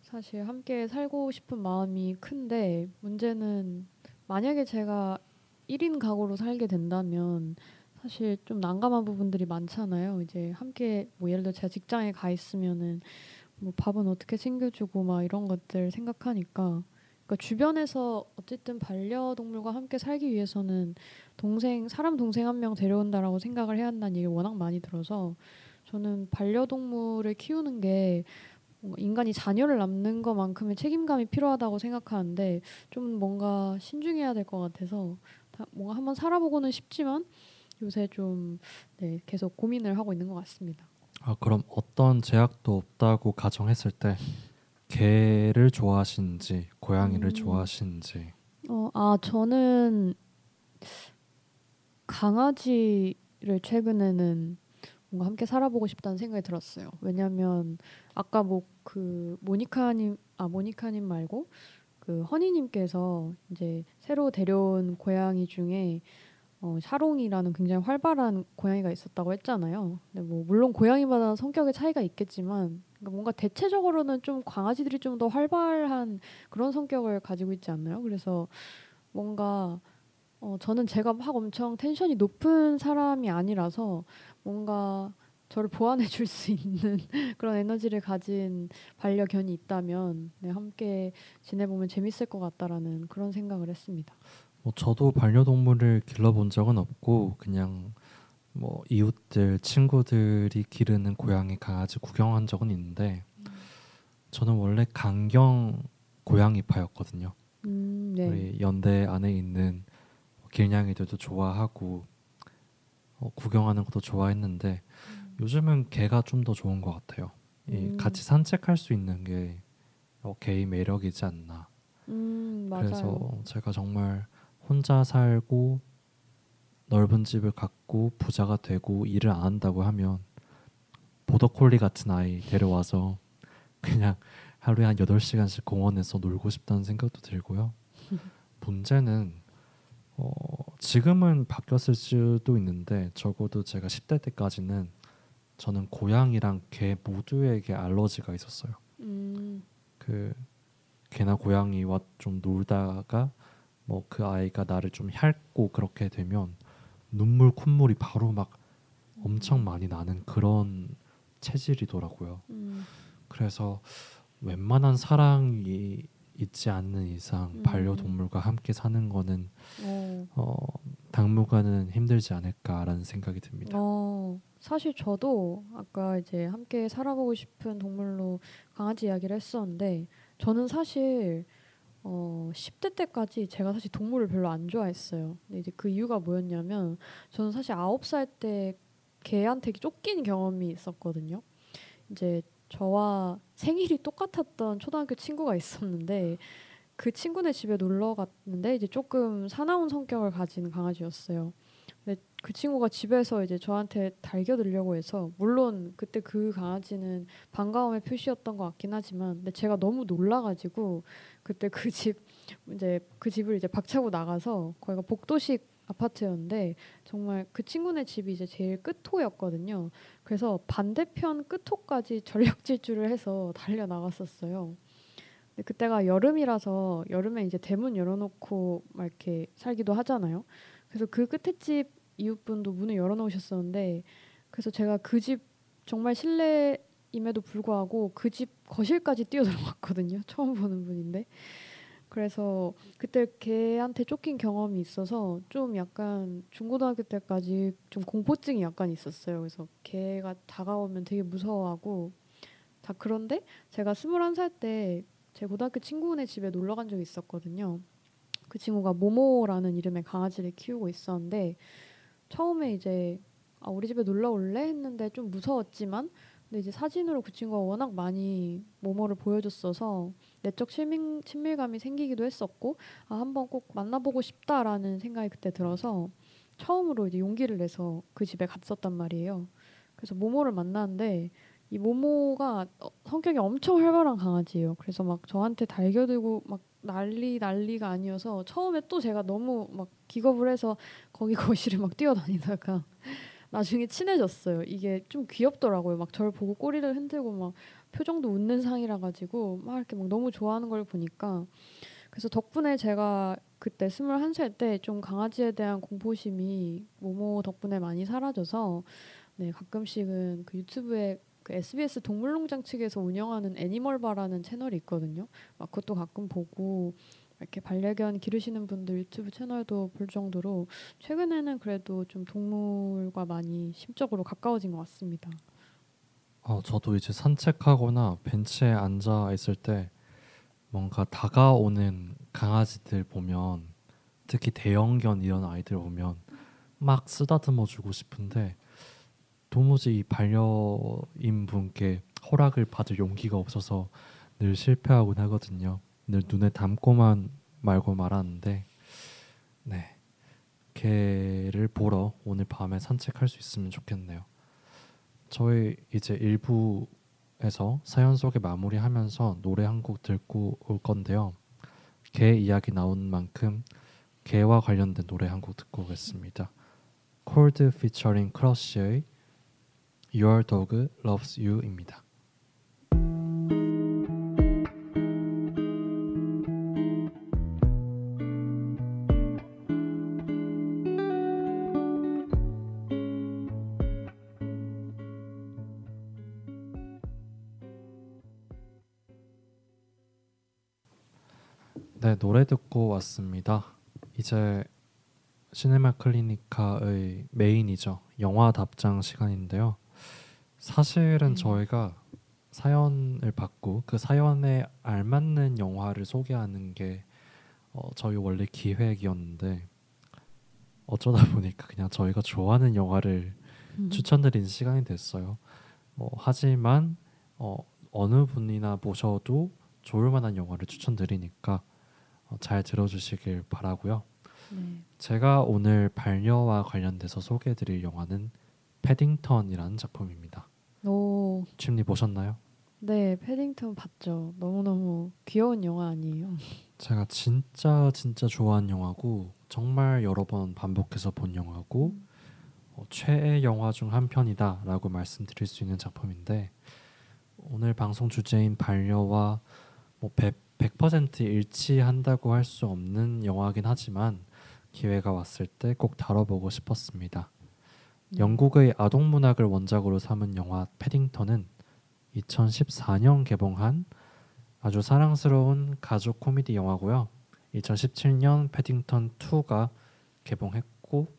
사실 함께 살고 싶은 마음이 큰데 문제는 만약에 제가 1인 가구로 살게 된다면 사실 좀 난감한 부분들이 많잖아요. 이제 함께 뭐 예를 들어 제가 직장에 가 있으면은 뭐 밥은 어떻게 챙겨주고 막 이런 것들 생각하니까 그러니까 주변에서 어쨌든 반려동물과 함께 살기 위해서는 동생 사람 동생 한 명 데려온다라고 생각을 해야 한다는 얘기를 워낙 많이 들어서 저는 반려동물을 키우는 게 뭔가 인간이 자녀를 낳는 것만큼의 책임감이 필요하다고 생각하는데 좀 뭔가 신중해야 될 것 같아서 다- 뭔가 한번 살아보고는 싶지만 요새 좀 네, 계속 고민을 하고 있는 것 같습니다. 아 그럼 어떤 제약도 없다고 가정했을 때 개를 좋아하시는지 고양이를 음. 좋아하시는지 어, 아 저는 강아지를 최근에는 뭔가 함께 살아보고 싶다는 생각이 들었어요. 왜냐하면 아까 뭐 그 모니카님 아 모니카님 말고 그 허니님께서 이제 새로 데려온 고양이 중에 어, 샤롱이라는 굉장히 활발한 고양이가 있었다고 했잖아요. 근데 뭐 물론 고양이마다 성격의 차이가 있겠지만 그러니까 뭔가 대체적으로는 좀 강아지들이 좀 더 활발한 그런 성격을 가지고 있지 않나요? 그래서 뭔가 어, 저는 제가 막 엄청 텐션이 높은 사람이 아니라서 뭔가 저를 보완해 줄 수 있는 <laughs> 그런 에너지를 가진 반려견이 있다면 네, 함께 지내보면 재밌을 것 같다라는 그런 생각을 했습니다. 뭐 저도 반려동물을 길러본 적은 없고 그냥 뭐 이웃들 친구들이 기르는 고양이 강아지 구경한 적은 있는데 저는 원래 강경 고양이파였거든요. 음, 네. 우리 연대 안에 있는 길냥이들도 좋아하고 어, 구경하는 것도 좋아했는데 요즘은 개가 좀 더 좋은 것 같아요. 이 음. 같이 산책할 수 있는 게 어, 개의 매력이지 않나. 음. 그래서 제가 정말 혼자 살고 넓은 집을 갖고 부자가 되고 일을 안 한다고 하면 보더콜리 같은 아이 데려와서 그냥 하루에 한 8시간씩 공원에서 놀고 싶다는 생각도 들고요. <laughs> 문제는 어, 지금은 바뀌었을 수도 있는데 적어도 제가 10대 때까지는 저는 고양이랑 개 모두에게 알러지가 있었어요. 음, 그 개나 고양이와 좀 놀다가 뭐 그 아이가 나를 좀 핥고 그렇게 되면 눈물 콧물이 바로 막 엄청 많이 나는 그런 체질이더라고요. 음, 그래서 웬만한 사랑이 있지 않는 이상 음. 반려동물과 함께 사는 거는 어, 어, 당분간은 힘들지 않을까라는 생각이 듭니다. 어, 사실 저도 아까 이제 함께 살아보고 싶은 동물로 강아지 이야기를 했었는데 저는 사실 어, 10대 때까지 제가 사실 동물을 별로 안 좋아했어요. 근데 이제 그 이유가 뭐였냐면 저는 사실 9살 때 개한테 쫓긴 경험이 있었거든요. 이제 저와 생일이 똑같았던 초등학교 친구가 있었는데 그 친구네 집에 놀러 갔는데 이제 조금 사나운 성격을 가진 강아지였어요. 근데 그 친구가 집에서 이제 저한테 달겨들려고 해서 물론 그때 그 강아지는 반가움의 표시였던 것 같긴 하지만 근데 제가 너무 놀라가지고 그때 그 집 이제 그 집을 이제 박차고 나가서 거기가 복도식 아파트였는데 정말 그 친구네 집이 이제 제일 끝호였거든요. 그래서 반대편 끝호까지 <laughs> 전력 질주를 해서 달려 나갔었어요. 근데 그때가 여름이라서 여름에 이제 대문 열어놓고 막 이렇게 살기도 하잖아요. 그래서 그 끝에 집 이웃분도 문을 열어놓으셨었는데 그래서 제가 그 집 정말 실내임에도 불구하고 그 집 거실까지 뛰어들어갔거든요. <laughs> 처음 보는 분인데 그래서 그때 걔한테 쫓긴 경험이 있어서 좀 약간 중고등학교 때까지 좀 공포증이 약간 있었어요. 그래서 걔가 다가오면 되게 무서워하고 자 그런데 제가 스물한 살 때 제 고등학교 친구네 집에 놀러 간 적이 있었거든요. 그 친구가 모모라는 이름의 강아지를 키우고 있었는데 처음에 이제 아, 우리 집에 놀러 올래 했는데 좀 무서웠지만 근데 이제 사진으로 그 친구가 워낙 많이 모모를 보여줬어서 내적 친밀, 친밀감이 생기기도 했었고 아 한번 꼭 만나보고 싶다라는 생각이 그때 들어서 처음으로 이제 용기를 내서 그 집에 갔었단 말이에요. 그래서 모모를 만났는데 이 모모가 어, 성격이 엄청 활발한 강아지예요. 그래서 막 저한테 달겨들고 막 난리 난리가 아니어서 처음에 또 제가 너무 막 기겁을 해서 거기 <laughs> 거실에 막 뛰어다니다가 나중에 친해졌어요. 이게 좀 귀엽더라고요. 막 저를 보고 꼬리를 흔들고 막 표정도 웃는 상이라 가지고 막 이렇게 막 너무 좋아하는 걸 보니까 그래서 덕분에 제가 그때 스물한 살 때 좀 강아지에 대한 공포심이 모모 덕분에 많이 사라져서 네 가끔씩은 그 유튜브에 그 SBS 동물농장 측에서 운영하는 애니멀바라는 채널이 있거든요. 막 그것도 가끔 보고 이렇게 반려견 기르시는 분들 유튜브 채널도 볼 정도로 최근에는 그래도 좀 동물과 많이 심적으로 가까워진 것 같습니다. 어, 저도 이제 산책하거나 벤치에 앉아 있을 때 뭔가 다가오는 강아지들 보면 특히 대형견 이런 아이들 보면 막 쓰다듬어 주고 싶은데 도무지 이 반려인 분께 허락을 받을 용기가 없어서 늘 실패하곤 하거든요. 늘 눈에 담고만 말고 말하는데 네 개를 보러 오늘 밤에 산책할 수 있으면 좋겠네요. 저희 이제 일부에서 사연 소개 마무리하면서 노래 한 곡 듣고 올 건데요. 개 이야기 나온 만큼 개와 관련된 노래 한 곡 듣고 오겠습니다. 콜드 피처링 크러쉬의 Your Dog Loves You입니다. 노래 듣고 왔습니다. 이제 시네마 클리니카의 메인이죠. 영화 답장 시간인데요. 사실은 음. 저희가 사연을 받고 그 사연에 알맞는 영화를 소개하는 게 어, 저희 원래 기획이었는데 어쩌다 <laughs> 보니까 그냥 저희가 좋아하는 영화를 음. 추천드리는 시간이 됐어요. 뭐 하지만 어, 어느 분이나 보셔도 좋을 만한 영화를 추천드리니까 어, 잘 들어주시길 바라고요. 네. 제가 오늘 반려와 관련돼서 소개해드릴 영화는 패딩턴이라는 작품입니다. 오. 침리 보셨나요? 네, 패딩턴 봤죠. 너무 너무 귀여운 영화 아니에요? <laughs> 제가 진짜 진짜 좋아하는 영화고 정말 여러 번 반복해서 본 영화고 음. 어, 최애 영화 중 한 편이다라고 말씀드릴 수 있는 작품인데 오늘 방송 주제인 반려와 뭐 100% 일치한다고 할 수 없는 영화긴 하지만 기회가 왔을 때 꼭 다뤄보고 싶었습니다. 음. 영국의 아동 문학을 원작으로 삼은 영화 패딩턴은 2014년 개봉한 아주 사랑스러운 가족 코미디 영화고요. 2017년 패딩턴 2가 개봉했고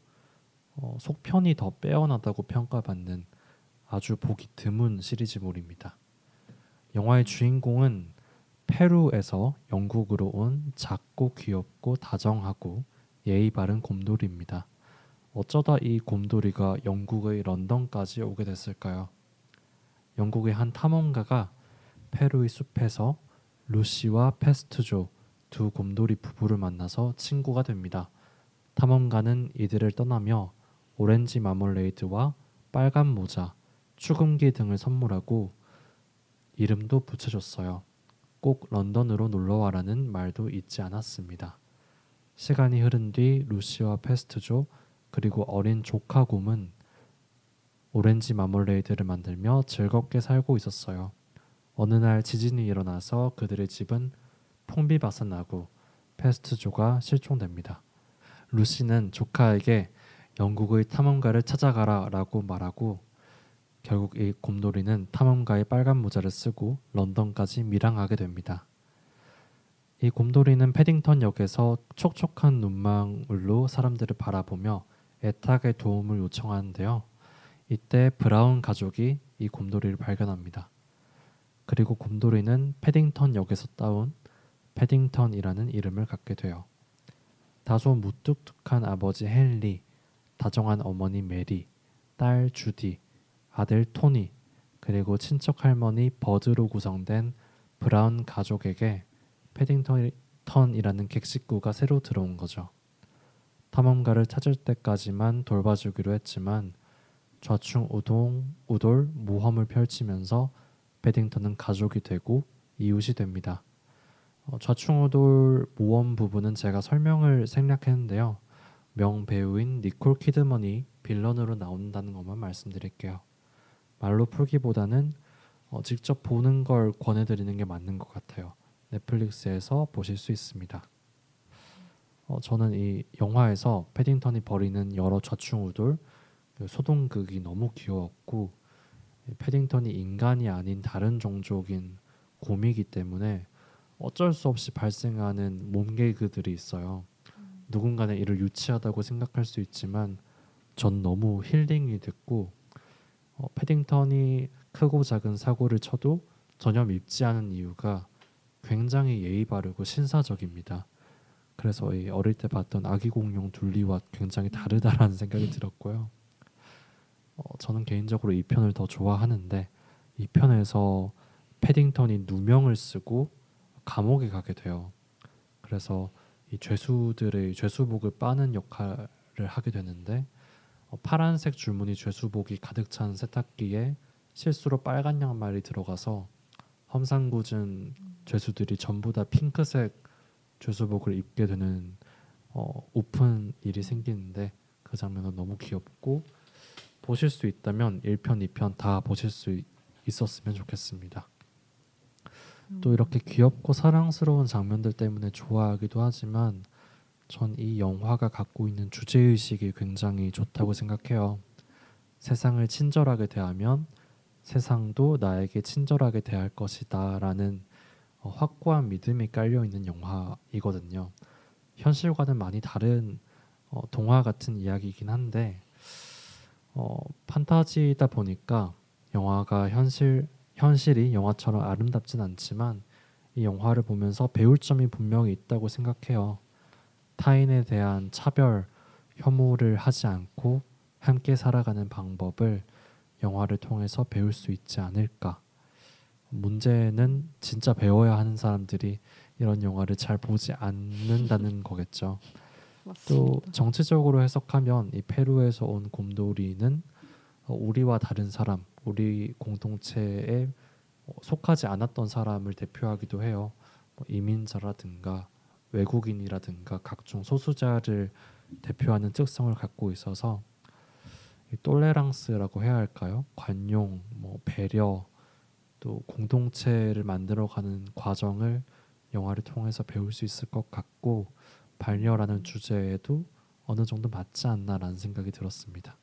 어, 속편이 더 빼어나다고 평가받는 아주 보기 드문 시리즈물입니다. 영화의 주인공은 페루에서 영국으로 온 작고 귀엽고 다정하고 예의 바른 곰돌이입니다. 어쩌다 이 곰돌이가 영국의 런던까지 오게 됐을까요? 영국의 한 탐험가가 페루의 숲에서 루시와 페스트조 두 곰돌이 부부를 만나서 친구가 됩니다. 탐험가는 이들을 떠나며 오렌지 마멀레이드와 빨간 모자, 추금기 등을 선물하고 이름도 붙여줬어요. 꼭 런던으로 놀러와라는 말도 잊지 않았습니다. 시간이 흐른 뒤 루시와 페스트조 그리고 어린 조카 곰은 오렌지 마멀레이드를 만들며 즐겁게 살고 있었어요. 어느 날 지진이 일어나서 그들의 집은 풍비박산나고 페스트조가 실종됩니다. 루시는 조카에게 영국의 탐험가를 찾아가라 라고 말하고 결국 이 곰돌이는 탐험가의 빨간 모자를 쓰고 런던까지 밀항하게 됩니다. 이 곰돌이는 패딩턴 역에서 촉촉한 눈망울로 사람들을 바라보며 애타게 도움을 요청하는데요. 이때 브라운 가족이 이 곰돌이를 발견합니다. 그리고 곰돌이는 패딩턴 역에서 따온 패딩턴이라는 이름을 갖게 돼요. 다소 무뚝뚝한 아버지 헨리, 다정한 어머니 메리, 딸 주디, 아들 토니, 그리고 친척 할머니 버드로 구성된 브라운 가족에게 패딩턴이라는 객식구가 새로 들어온 거죠. 탐험가를 찾을 때까지만 돌봐주기로 했지만 좌충 우동 우돌 모험을 펼치면서 패딩턴은 가족이 되고 이웃이 됩니다. 어, 좌충 우돌 모험 부분은 제가 설명을 생략했는데요. 명 배우인 니콜 키드먼이 빌런으로 나온다는 것만 말씀드릴게요. 말로 풀기보다는 어, 직접 보는 걸 권해드리는 게 맞는 것 같아요. 넷플릭스에서 보실 수 있습니다. 어, 저는 이 영화에서 패딩턴이 벌이는 여러 좌충우돌 그 소동극이 너무 귀여웠고 패딩턴이 인간이 아닌 다른 종족인 곰이기 때문에 어쩔 수 없이 발생하는 몸개그들이 있어요. 음. 누군가는 이를 유치하다고 생각할 수 있지만 전 너무 힐링이 됐고 어, 패딩턴이 크고 작은 사고를 쳐도 전혀 밉지 않은 이유가 굉장히 예의 바르고 신사적입니다. 그래서 이 어릴 때 봤던 아기 공룡 둘리와 굉장히 다르다라는 생각이 들었고요. 어, 저는 개인적으로 이 편을 더 좋아하는데 이 편에서 패딩턴이 누명을 쓰고 감옥에 가게 돼요. 그래서 이 죄수들의 죄수복을 빠는 역할을 하게 되는데 어, 파란색 줄무늬 죄수복이 가득 찬 세탁기에 실수로 빨간 양말이 들어가서 험상궂은 죄수들이 전부 다 핑크색 죄수복을 입게 되는 어, 오픈 일이 생기는데 그 장면은 너무 귀엽고 보실 수 있다면 1편, 2편 다 보실 수 있었으면 좋겠습니다. 또 음. 이렇게 귀엽고 사랑스러운 장면들 때문에 좋아하기도 하지만 전 이 영화가 갖고 있는 주제 의식이 굉장히 좋다고 생각해요. 세상을 친절하게 대하면 세상도 나에게 친절하게 대할 것이다 라는 어, 확고한 믿음이 깔려 있는 영화이거든요. 현실과는 많이 다른 어, 동화 같은 이야기이긴 한데 어, 판타지다 보니까 영화가 현실 현실이 영화처럼 아름답진 않지만 이 영화를 보면서 배울 점이 분명히 있다고 생각해요. 타인에 대한 차별, 혐오를 하지 않고 함께 살아가는 방법을 영화를 통해서 배울 수 있지 않을까. 문제는 진짜 배워야 하는 사람들이 이런 영화를 잘 보지 않는다는 <laughs> 거겠죠. 또 정치적으로 해석하면 이 페루에서 온 곰돌이는 어, 우리와 다른 사람, 우리 공동체에 어, 속하지 않았던 사람을 대표하기도 해요. 뭐 이민자라든가 외국인이라든가 각종 소수자를 대표하는 특성을 갖고 있어서 똘레랑스라고 해야 할까요? 관용, 뭐 배려, 또 공동체를 만들어가는 과정을 영화를 통해서 배울 수 있을 것 같고 발녀라는 주제에도 어느 정도 맞지 않나라는 생각이 들었습니다.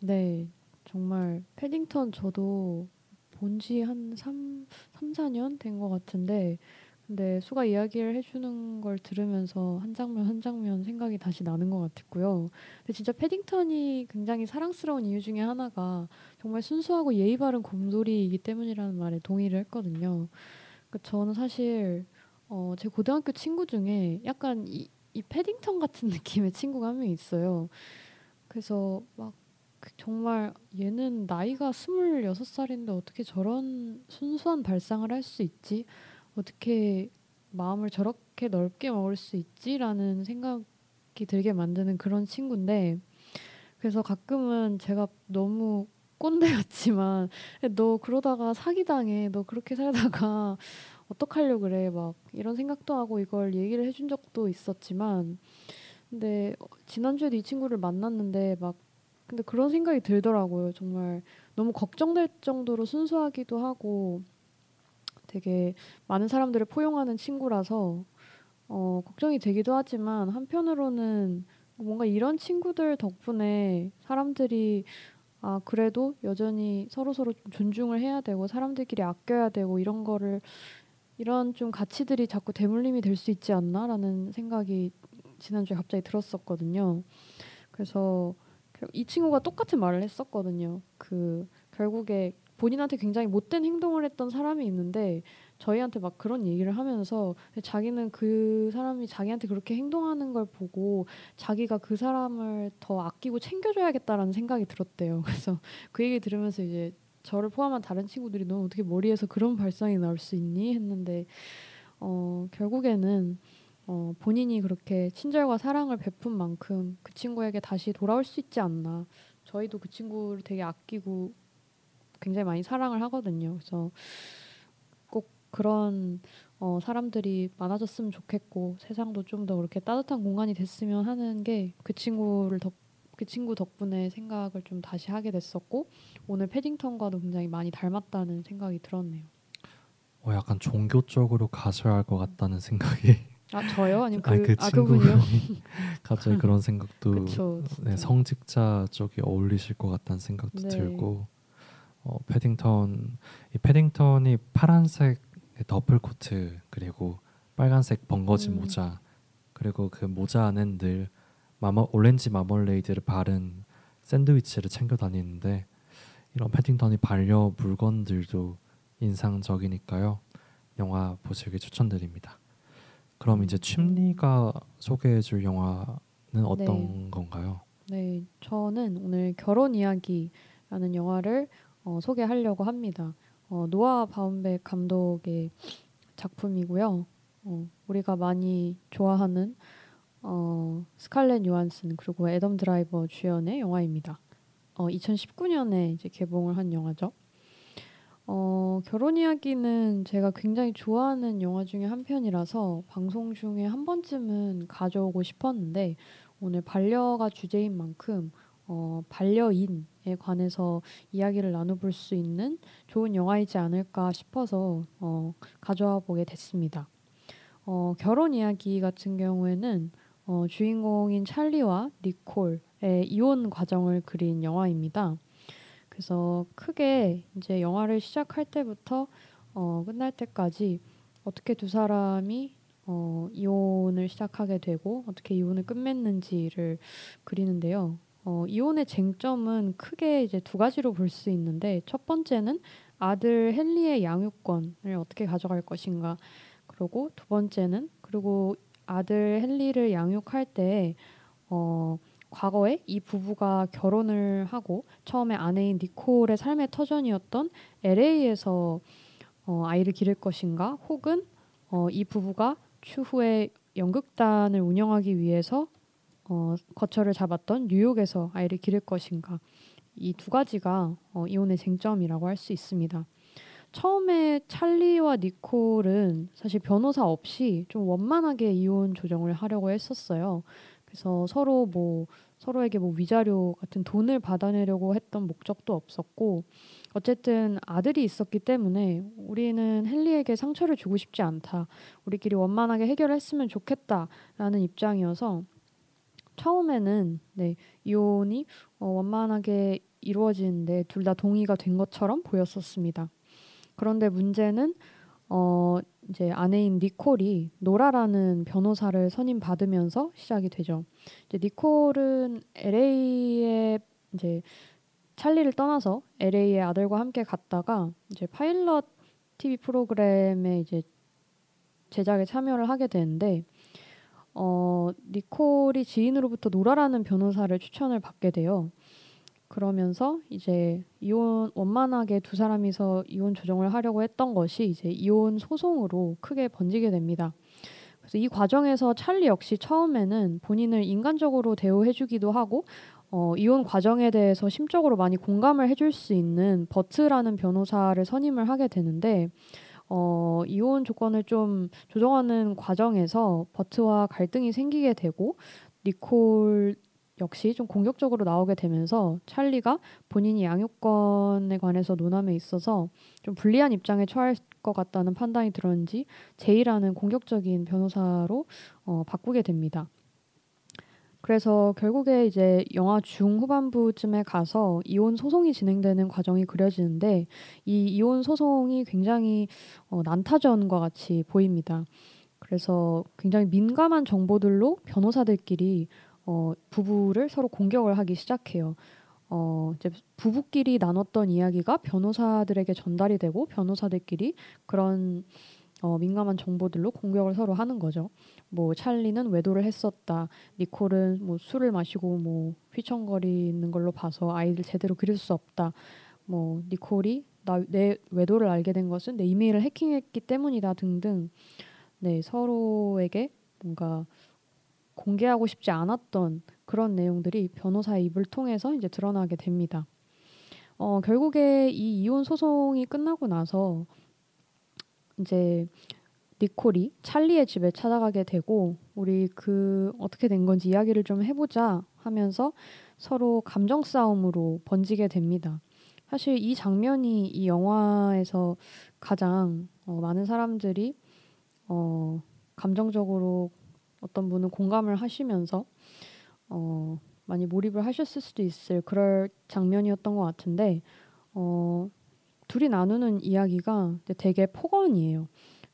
네, 정말 패딩턴 저도 본 지 한 3, 3, 4년 된 것 같은데 근데 수가 이야기를 해주는 걸 들으면서 한 장면 한 장면 생각이 다시 나는 것 같았고요. 근데 진짜 패딩턴이 굉장히 사랑스러운 이유 중에 하나가 정말 순수하고 예의 바른 곰돌이이기 때문이라는 말에 동의를 했거든요. 그러니까 저는 사실 어, 제 고등학교 친구 중에 약간 이, 이 패딩턴 같은 <laughs> 느낌의 친구가 한 명 있어요. 그래서 막그 정말 얘는 나이가 스물여섯 살인데 어떻게 저런 순수한 발상을 할 수 있지? 어떻게 마음을 저렇게 넓게 먹을 수 있지라는 생각이 들게 만드는 그런 친구인데 그래서 가끔은 제가 너무 꼰대였지만 <laughs> 너 그러다가 사기당해 너 그렇게 살다가 <laughs> 어떡하려 그래 막 이런 생각도 하고 이걸 얘기를 해준 적도 있었지만 근데 지난주에도 이 친구를 만났는데 막 근데 그런 생각이 들더라고요. 정말 너무 걱정될 정도로 순수하기도 하고 되게 많은 사람들을 포용하는 친구라서 어, 걱정이 되기도 하지만 한편으로는 뭔가 이런 친구들 덕분에 사람들이 아 그래도 여전히 서로 서로 좀 존중을 해야 되고 사람들끼리 아껴야 되고 이런 거를 이런 좀 가치들이 자꾸 대물림이 될 수 있지 않나라는 생각이 지난주에 갑자기 들었었거든요. 그래서 이 친구가 똑같은 말을 했었거든요. 그 결국에 본인한테 굉장히 못된 행동을 했던 사람이 있는데 저희한테 막 그런 얘기를 하면서 자기는 그 사람이 자기한테 그렇게 행동하는 걸 보고 자기가 그 사람을 더 아끼고 챙겨줘야겠다라는 생각이 들었대요. <laughs> 그래서 그 얘기 들으면서 이제 저를 포함한 다른 친구들이 너 어떻게 머리에서 그런 발상이 나올 수 있니 했는데 어, 결국에는 어, 본인이 그렇게 친절과 사랑을 베푼 만큼 그 친구에게 다시 돌아올 수 있지 않나. 저희도 그 친구를 되게 아끼고 굉장히 많이 사랑을 하거든요. 그래서 꼭 그런 어, 사람들이 많아졌으면 좋겠고 세상도 좀 더 그렇게 따뜻한 공간이 됐으면 하는 게 그 친구를 덕, 그 친구 덕분에 생각을 좀 다시 하게 됐었고 오늘 패딩턴과도 굉장히 많이 닮았다는 생각이 들었네요. 어, 약간 종교적으로 가셔야 할 것 같다는 생각이. 아 저요? 아니면 그, 아니, 그 아, 그분요? <laughs> 갑자기 그런 생각도 그쵸, 네, 성직자 쪽에 어울리실 것 같다는 생각도 네. 들고 어, 패딩턴 이 패딩턴이 파란색 더플 코트 그리고 빨간색 벙거진 음. 모자 그리고 그 모자 안엔 늘 마마 오렌지 마멀레이드를 바른 샌드위치를 챙겨 다니는데 이런 패딩턴이 반려 물건들도 인상적이니까요. 영화 보시길 추천드립니다. 그럼 이제 침리가 소개해줄 영화는 어떤 네. 건가요? 네, 저는 오늘 결혼 이야기라는 영화를 어, 소개하려고 합니다. 어, 노아 바움백 감독의 작품이고요. 어, 우리가 많이 좋아하는 어, 스칼렛 요한슨 그리고 애덤 드라이버 주연의 영화입니다. 2019년에 어, 이제 개봉을 한 영화죠. 어, 결혼 이야기는 제가 굉장히 좋아하는 영화 중에 한 편이라서 방송 중에 한 번쯤은 가져오고 싶었는데 오늘 반려가 주제인 만큼 어, 반려인에 관해서 이야기를 나눠볼 수 있는 좋은 영화이지 않을까 싶어서 어, 가져와 보게 됐습니다. 어, 결혼 이야기 같은 경우에는 어, 주인공인 찰리와 니콜의 이혼 과정을 그린 영화입니다. 그래서 크게 이제 영화를 시작할 때부터 어, 끝날 때까지 어떻게 두 사람이 어, 이혼을 시작하게 되고 어떻게 이혼을 끝맺는지를 그리는데요. 어, 이혼의 쟁점은 크게 이제 두 가지로 볼 수 있는데 첫 번째는 아들 헨리의 양육권을 어떻게 가져갈 것인가. 그리고 두 번째는 그리고 아들 헨리를 양육할 때 어, 과거에 이 부부가 결혼을 하고 처음에 아내인 니콜의 삶의 터전이었던 LA에서 어, 아이를 기를 것인가 혹은 어, 이 부부가 추후에 연극단을 운영하기 위해서 어, 거처를 잡았던 뉴욕에서 아이를 기를 것인가 이 두 가지가 어, 이혼의 쟁점이라고 할 수 있습니다. 처음에 찰리와 니콜은 사실 변호사 없이 좀 원만하게 이혼 조정을 하려고 했었어요. 그래서 서로 뭐 서로에게 뭐 위자료 같은 돈을 받아내려고 했던 목적도 없었고 어쨌든 아들이 있었기 때문에 우리는 헨리에게 상처를 주고 싶지 않다. 우리끼리 원만하게 해결했으면 좋겠다라는 입장이어서 처음에는 네, 이혼이 어, 원만하게 이루어지는데 둘 다 동의가 된 것처럼 보였었습니다. 그런데 문제는 어, 이제 아내인 니콜이 노라라는 변호사를 선임 받으면서 시작이 되죠. 이제 니콜은 LA에 이제 찰리를 떠나서 LA의 아들과 함께 갔다가 이제 파일럿 TV 프로그램에 이제 제작에 참여를 하게 되는데 어, 니콜이 지인으로부터 노라라는 변호사를 추천을 받게 돼요. 그러면서 이제 이혼 원만하게 두 사람이서 이혼 조정을 하려고 했던 것이 이제 이혼 소송으로 크게 번지게 됩니다. 그래서 이 과정에서 찰리 역시 처음에는 본인을 인간적으로 대우해주기도 하고 어, 이혼 과정에 대해서 심적으로 많이 공감을 해줄 수 있는 버트라는 변호사를 선임을 하게 되는데 어, 이혼 조건을 좀 조정하는 과정에서 버트와 갈등이 생기게 되고 니콜 역시 좀 공격적으로 나오게 되면서 찰리가 본인이 양육권에 관해서 논함에 있어서 좀 불리한 입장에 처할 것 같다는 판단이 들었는지 제이라는 공격적인 변호사로 어, 바꾸게 됩니다. 그래서 결국에 이제 영화 중후반부쯤에 가서 이혼 소송이 진행되는 과정이 그려지는데 이 이혼 소송이 굉장히 어, 난타전과 같이 보입니다. 그래서 굉장히 민감한 정보들로 변호사들끼리 어, 부부를 서로 공격을 하기 시작해요. 어, 이제 부부끼리 나눴던 이야기가 변호사들에게 전달이 되고 변호사들끼리 그런 어, 민감한 정보들로 공격을 서로 하는 거죠. 뭐 찰리는 외도를 했었다. 니콜은 뭐 술을 마시고 뭐 휘청거리는 걸로 봐서 아이를 제대로 기를 수 없다. 뭐 니콜이 나 내 외도를 알게 된 것은 내 이메일을 해킹했기 때문이다 등등. 네 서로에게 뭔가 공개하고 싶지 않았던 그런 내용들이 변호사의 입을 통해서 이제 드러나게 됩니다. 어, 결국에 이 이혼 소송이 끝나고 나서 이제 니콜이 찰리의 집에 찾아가게 되고 우리 그 어떻게 된 건지 이야기를 좀 해보자 하면서 서로 감정 싸움으로 번지게 됩니다. 사실 이 장면이 이 영화에서 가장 어, 많은 사람들이 어, 감정적으로 어떤 분은 공감을 하시면서 어, 많이 몰입을 하셨을 수도 있을 그럴 장면이었던 것 같은데 어, 둘이 나누는 이야기가 되게 폭언이에요.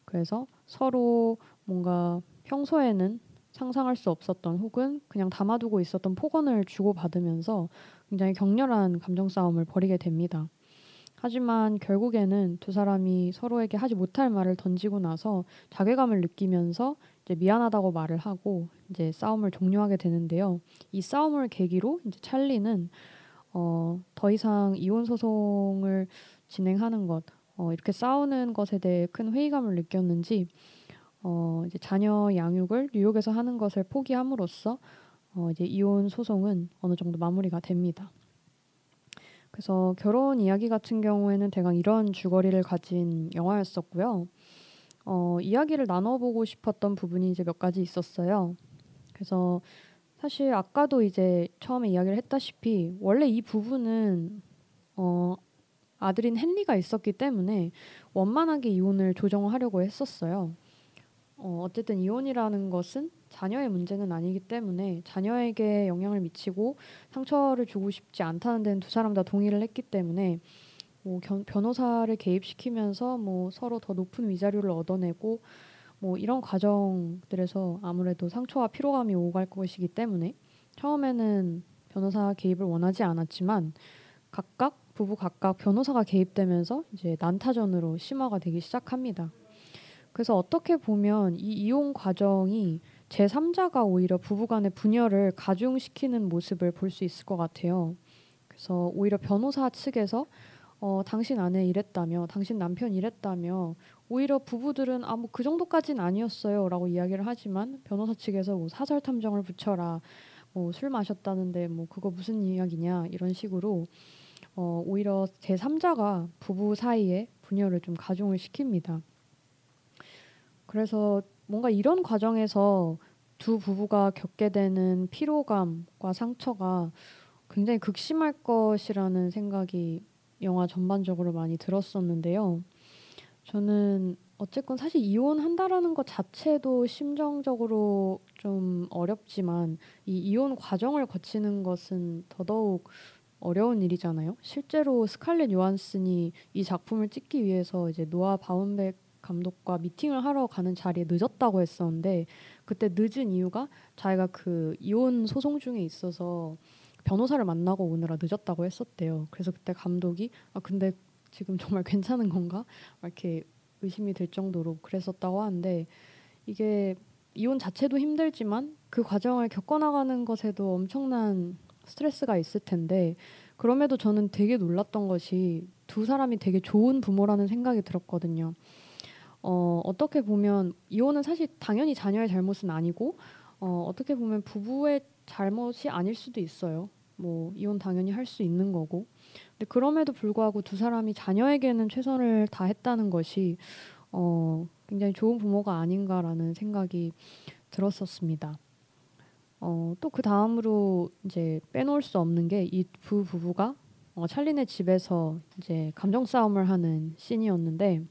그래서 서로 뭔가 평소에는 상상할 수 없었던 혹은 그냥 담아두고 있었던 폭언을 주고받으면서 굉장히 격렬한 감정 싸움을 벌이게 됩니다. 하지만 결국에는 두 사람이 서로에게 하지 못할 말을 던지고 나서 자괴감을 느끼면서 이제 미안하다고 말을 하고 이제 싸움을 종료하게 되는데요. 이 싸움을 계기로 이제 찰리는 어, 더 이상 이혼 소송을 진행하는 것, 어, 이렇게 싸우는 것에 대해 큰 회의감을 느꼈는지 어, 이제 자녀 양육을 뉴욕에서 하는 것을 포기함으로써 어, 이제 이혼 소송은 어느 정도 마무리가 됩니다. 그래서 결혼 이야기 같은 경우에는 대강 이런 줄거리를 가진 영화였었고요. 어, 이야기를 나눠보고 싶었던 부분이 이제 몇 가지 있었어요. 그래서 사실 아까도 이제 처음에 이야기를 했다시피 원래 이 부분은 어, 아들인 헨리가 있었기 때문에 원만하게 이혼을 조정하려고 했었어요. 어, 어쨌든 이혼이라는 것은 자녀의 문제는 아니기 때문에 자녀에게 영향을 미치고 상처를 주고 싶지 않다는 데는 두 사람 다 동의를 했기 때문에 뭐 견, 변호사를 개입시키면서 뭐 서로 더 높은 위자료를 얻어내고 뭐 이런 과정들에서 아무래도 상처와 피로감이 오갈 것이기 때문에 처음에는 변호사 개입을 원하지 않았지만 각각 부부 각각 변호사가 개입되면서 이제 난타전으로 심화가 되기 시작합니다. 그래서 어떻게 보면 이 이혼 과정이 제3자가 오히려 부부간의 분열을 가중시키는 모습을 볼 수 있을 것 같아요. 그래서 오히려 변호사 측에서 어, 당신 아내 이랬다며, 당신 남편 이랬다며, 오히려 부부들은 아뭐 그 정도까지는 아니었어요라고 이야기를 하지만 변호사 측에서 뭐 사설 탐정을 붙여라, 뭐 술 마셨다는데 뭐 그거 무슨 이야기냐 이런 식으로 어, 오히려 제 3자가 부부 사이에 분열을 좀 가중을 시킵니다. 그래서 뭔가 이런 과정에서 두 부부가 겪게 되는 피로감과 상처가 굉장히 극심할 것이라는 생각이 영화 전반적으로 많이 들었었는데요. 저는 어쨌건 사실 이혼한다라는 것 자체도 심정적으로 좀 어렵지만 이 이혼 과정을 거치는 것은 더더욱 어려운 일이잖아요. 실제로 스칼렛 요한슨이 이 작품을 찍기 위해서 이제 노아 바운백 감독과 미팅을 하러 가는 자리에 늦었다고 했었는데 그때 늦은 이유가 자기가 그 이혼 소송 중에 있어서 변호사를 만나고 오느라 늦었다고 했었대요. 그래서 그때 감독이 아 근데 지금 정말 <laughs> 괜찮은 건가? 이렇게 의심이 될 정도로 그랬었다고 하는데 이게 이혼 자체도 힘들지만 그 과정을 겪어나가는 것에도 엄청난 스트레스가 있을 텐데 그럼에도 저는 되게 놀랐던 것이 두 사람이 되게 좋은 부모라는 생각이 들었거든요. 어, 어떻게 보면 이혼은 사실 당연히 자녀의 잘못은 아니고 어, 어떻게 보면 부부의 잘못이 아닐 수도 있어요. 뭐 이혼 당연히 할 수 있는 거고. 근데 그럼에도 불구하고 두 사람이 자녀에게는 최선을 다했다는 것이 어, 굉장히 좋은 부모가 아닌가라는 생각이 들었었습니다. 어, 또 그 다음으로 이제 빼놓을 수 없는 게 이 두 부부가 어, 찰리네 집에서 이제 감정 싸움을 하는 씬이었는데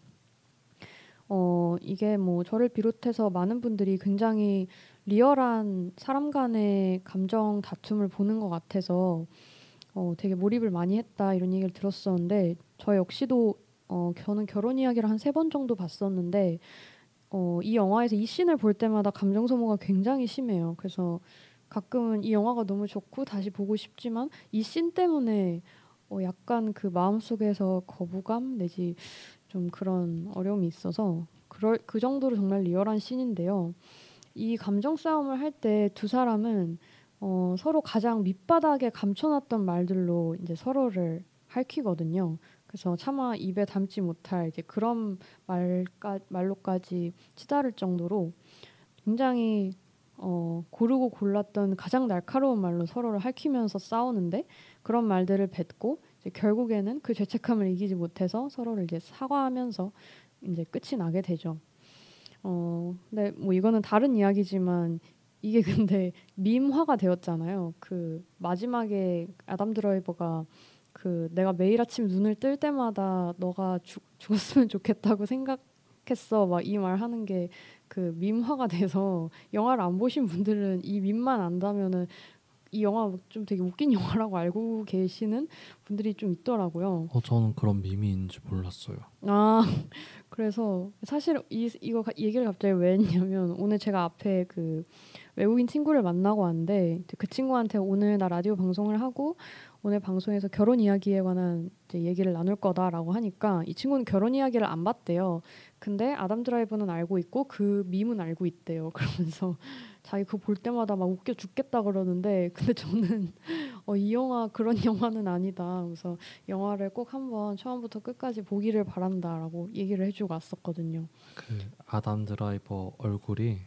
어, 이게 뭐 저를 비롯해서 많은 분들이 굉장히 리얼한 사람 간의 감정 다툼을 보는 것 같아서 어, 되게 몰입을 많이 했다 이런 얘기를 들었었는데 저 역시도 어, 저는 결혼 이야기를 한 세 번 정도 봤었는데 어, 이 영화에서 이 씬을 볼 때마다 감정 소모가 굉장히 심해요. 그래서 가끔은 이 영화가 너무 좋고 다시 보고 싶지만 이 씬 때문에 어, 약간 그 마음속에서 거부감 내지 좀 그런 어려움이 있어서 그럴 그 정도로 정말 리얼한 씬인데요. 이 감정 싸움을 할 때 두 사람은 어, 서로 가장 밑바닥에 감춰놨던 말들로 이제 서로를 핥히거든요. 그래서 차마 입에 담지 못할 이제 그런 말까, 말로까지 치달을 정도로 굉장히 어, 고르고 골랐던 가장 날카로운 말로 서로를 핥히면서 싸우는데 그런 말들을 뱉고 결국에는 그 죄책감을 이기지 못해서 서로를 이제 사과하면서 이제 끝이 나게 되죠. 어, 근데 뭐 이거는 다른 이야기지만 이게 <laughs> 근데 밈화가 되었잖아요. 그 마지막에 아담 드라이버가 그 내가 매일 아침 눈을 뜰 때마다 너가 죽, 죽었으면 좋겠다고 생각했어 막 이 말 하는 게 그 밈화가 돼서 <laughs> 영화를 안 보신 분들은 이 밈만 안다면은 이 영화 좀 되게 웃긴 <laughs> 영화라고 알고 계시는 분들이 좀 있더라고요. 어 저는 그런 밈인지 몰랐어요. 아 <laughs> 그래서 사실 이 이거 얘기를 갑자기 왜 했냐면 오늘 제가 앞에 그 외국인 친구를 만나고 왔는데 그 친구한테 오늘 나 라디오 방송을 하고 오늘 방송에서 결혼 이야기에 관한 얘기를 나눌 거다라고 하니까 이 친구는 결혼 이야기를 안 봤대요. 근데 아담 드라이브는 알고 있고 그 밈은 알고 있대요. <laughs> 그러면서 자기 그거 볼 때마다 막 웃겨 죽겠다 그러는데 근데 저는 <laughs> 어, 이 영화 그런 <laughs> 영화는 아니다. 그래서 영화를 꼭 한번 처음부터 끝까지 보기를 바란다라고 얘기를 해주고 왔었거든요. 그 아담 드라이버 얼굴이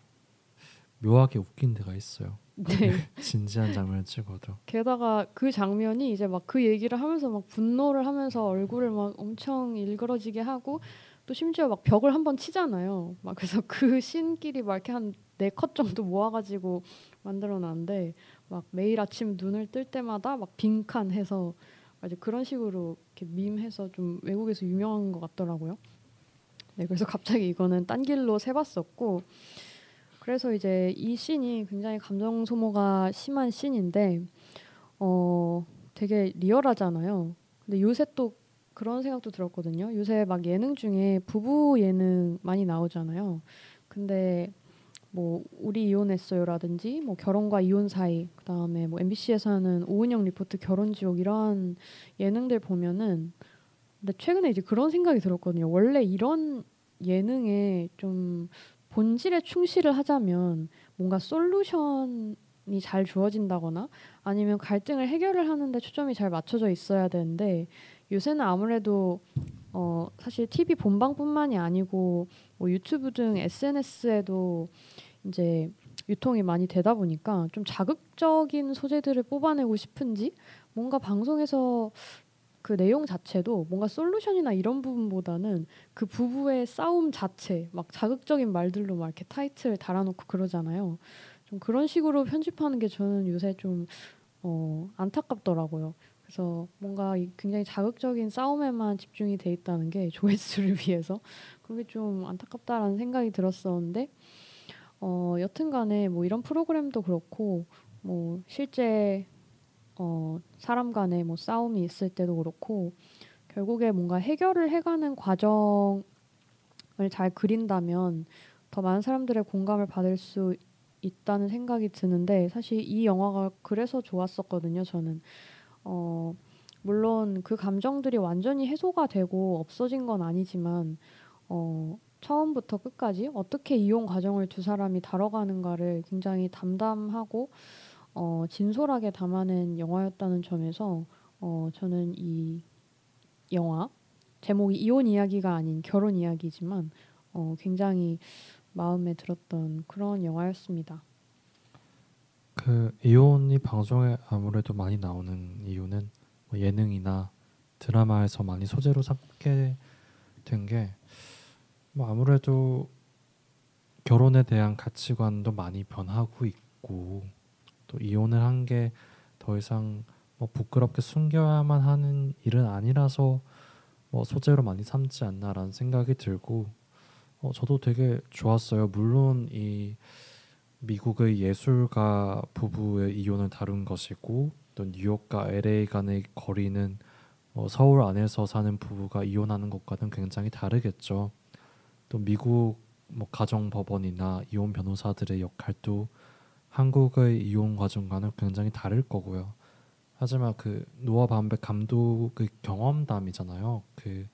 묘하게 웃긴 데가 있어요. 네. 진지한 장면을 찍어도. 게다가 그 장면이 이제 막 그 얘기를 하면서 막 분노를 하면서 얼굴을 막 엄청 일그러지게 하고 또 심지어 막 벽을 한번 치잖아요. 막 그래서 그 신끼리 막 이렇게 한 네 컷 정도 모아가지고 만들어놨는데 막 매일 아침 눈을 뜰 때마다 막 빈칸 해서 이제 그런 식으로 이렇게 밈해서 좀 외국에서 유명한 것 같더라고요. 네, 그래서 갑자기 이거는 딴 길로 세봤었고 그래서 이제 이 씬이 굉장히 감정 소모가 심한 씬인데 어 되게 리얼하잖아요. 근데 요새 또 그런 생각도 들었거든요. 요새 막 예능 중에 부부 예능 많이 나오잖아요. 근데 뭐 우리 이혼했어요라든지 뭐 결혼과 이혼 사이 그다음에 뭐 MBC에서 하는 오은영 리포트 결혼 지옥 이런 예능들 보면은 근데 최근에 이제 그런 생각이 들었거든요. 원래 이런 예능에 좀 본질에 충실을 하자면 뭔가 솔루션이 잘 주어진다거나 아니면 갈등을 해결을 하는데 초점이 잘 맞춰져 있어야 되는데 요새는 아무래도 어 사실 TV 본방뿐만이 아니고 뭐 유튜브 등 SNS에도 이제 유통이 많이 되다 보니까 좀 자극적인 소재들을 뽑아내고 싶은지 뭔가 방송에서 그 내용 자체도 뭔가 솔루션이나 이런 부분보다는 그 부부의 싸움 자체 막 자극적인 말들로 막 이렇게 타이틀 달아놓고 그러잖아요. 좀 그런 식으로 편집하는 게 저는 요새 좀 어, 안타깝더라고요. 그래서 뭔가 굉장히 자극적인 싸움에만 집중이 돼 있다는 게 <laughs> 조회수를 위해서 그게 좀 안타깝다라는 생각이 들었었는데 어, 여튼간에 뭐 이런 프로그램도 그렇고 뭐 실제 어, 사람 간의 뭐 싸움이 있을 때도 그렇고 결국에 뭔가 해결을 해가는 과정을 잘 그린다면 더 많은 사람들의 공감을 받을 수 있다는 생각이 드는데 사실 이 영화가 그래서 좋았었거든요. 저는 어, 물론 그 감정들이 완전히 해소가 되고 없어진 건 아니지만 어, 처음부터 끝까지 어떻게 이혼 과정을 두 사람이 다뤄가는가를 굉장히 담담하고 어, 진솔하게 담아낸 영화였다는 점에서 어, 저는 이 영화 제목이 이혼 이야기가 아닌 결혼 이야기지만 어, 굉장히 마음에 들었던 그런 영화였습니다. 그 이혼이 방송에 아무래도 많이 나오는 이유는 뭐 예능이나 드라마에서 많이 소재로 삼게 된 게 뭐 아무래도 결혼에 대한 가치관도 많이 변하고 있고 또 이혼을 한 게 더 이상 뭐 부끄럽게 숨겨야만 하는 일은 아니라서 뭐 소재로 많이 삼지 않나라는 생각이 들고 어, 저도 되게 좋았어요. 물론 이 미국의 예술가 부부의 이혼을 다룬 것이고 또 뉴욕과 LA 간의 거리는 어, 서울 안에서 사는 부부가 이혼하는 것과는 굉장히 다르겠죠. 또 미국 뭐 가정 법원이나 이혼 변호사들의 역할도 한국의 이혼 과정과는 굉장히 다를 거고요. 하지만 그 노아 밤백 감독의 경험담이잖아요. 그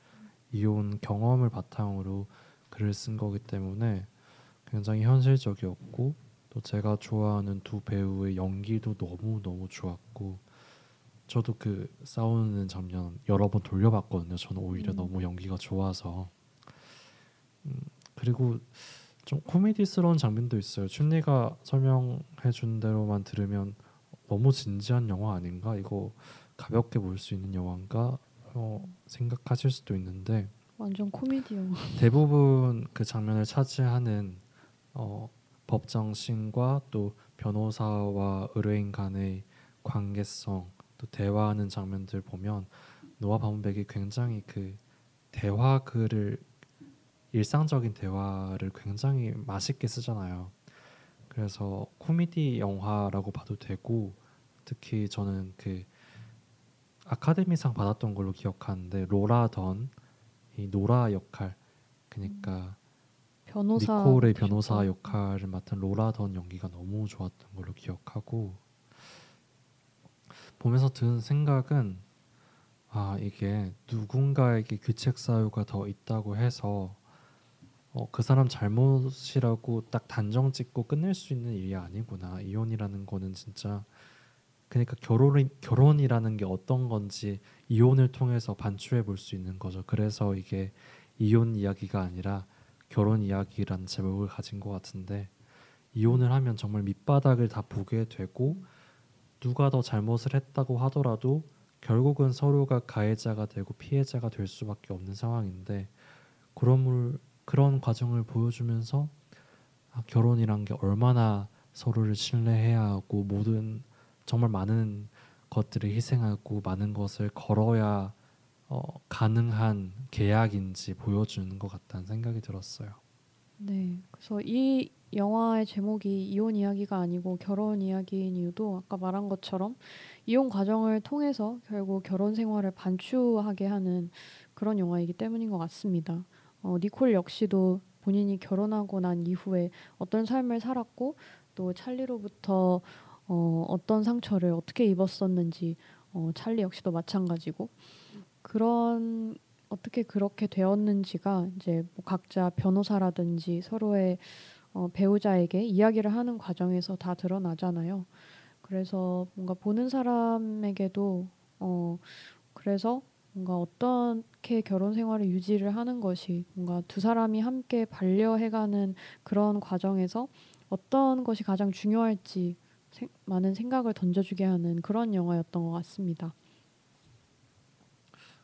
이혼 경험을 바탕으로 글을 쓴 거기 때문에 굉장히 현실적이었고 또 제가 좋아하는 두 배우의 연기도 너무 너무 좋았고 저도 그 싸우는 장면 여러 번 돌려봤거든요. 저는 오히려 음. 너무 연기가 좋아서 음, 그리고 좀 코미디스러운 장면도 있어요. 춘리가 설명해 준 대로만 들으면 너무 진지한 영화 아닌가? 이거 가볍게 볼 수 있는 영화인가? 어, 생각하실 수도 있는데 완전 코미디 영화. 대부분 그 장면을 차지하는 어, 법정신과 또 변호사와 의뢰인 간의 관계성 또 대화하는 장면들 보면 노아 바문백이 굉장히 그 대화 글을 일상적인 대화를 굉장히 맛있게 쓰잖아요. 그래서 코미디 영화라고 봐도 되고 특히 저는 그 아카데미상 받았던 걸로 기억하는데 로라 던 이 노라 역할 그러니까 변호사 니콜의 변호사 역할을 맡은 로라 던 연기가 너무 좋았던 걸로 기억하고 보면서 든 생각은 아 이게 누군가에게 규책 사유가 더 있다고 해서 어, 그 사람 잘못이라고 딱 단정 짓고 끝낼 수 있는 일이 아니구나 이혼이라는 거는 진짜 그러니까 결혼 결혼이라는 게 어떤 건지 이혼을 통해서 반추해 볼 수 있는 거죠. 그래서 이게 이혼 이야기가 아니라 결혼 이야기라는 제목을 가진 것 같은데 이혼을 하면 정말 밑바닥을 다 보게 되고 누가 더 잘못을 했다고 하더라도 결국은 서로가 가해자가 되고 피해자가 될 수밖에 없는 상황인데 그런 그런 과정을 보여주면서 아, 결혼이란 게 얼마나 서로를 신뢰해야 하고 모든 정말 많은 것들을 희생하고 많은 것을 걸어야 어, 가능한 계약인지 보여주는 것 같다는 생각이 들었어요. 네, 그래서 이 영화의 제목이 이혼 이야기가 아니고 결혼 이야기인 이유도 아까 말한 것처럼 이혼 과정을 통해서 결국 결혼 생활을 반추하게 하는 그런 영화이기 때문인 것 같습니다. 어, 니콜 역시도 본인이 결혼하고 난 이후에 어떤 삶을 살았고 또 찰리로부터 어, 어떤 상처를 어떻게 입었었는지 어, 찰리 역시도 마찬가지고 그런 어떻게 그렇게 되었는지가 이제 뭐 각자 변호사라든지 서로의 어, 배우자에게 이야기를 하는 과정에서 다 드러나잖아요. 그래서 뭔가 보는 사람에게도 어 그래서 뭔가 어떻게 결혼 생활을 유지를 하는 것이 뭔가 두 사람이 함께 반려해가는 그런 과정에서 어떤 것이 가장 중요할지 세, 많은 생각을 던져주게 하는 그런 영화였던 것 같습니다.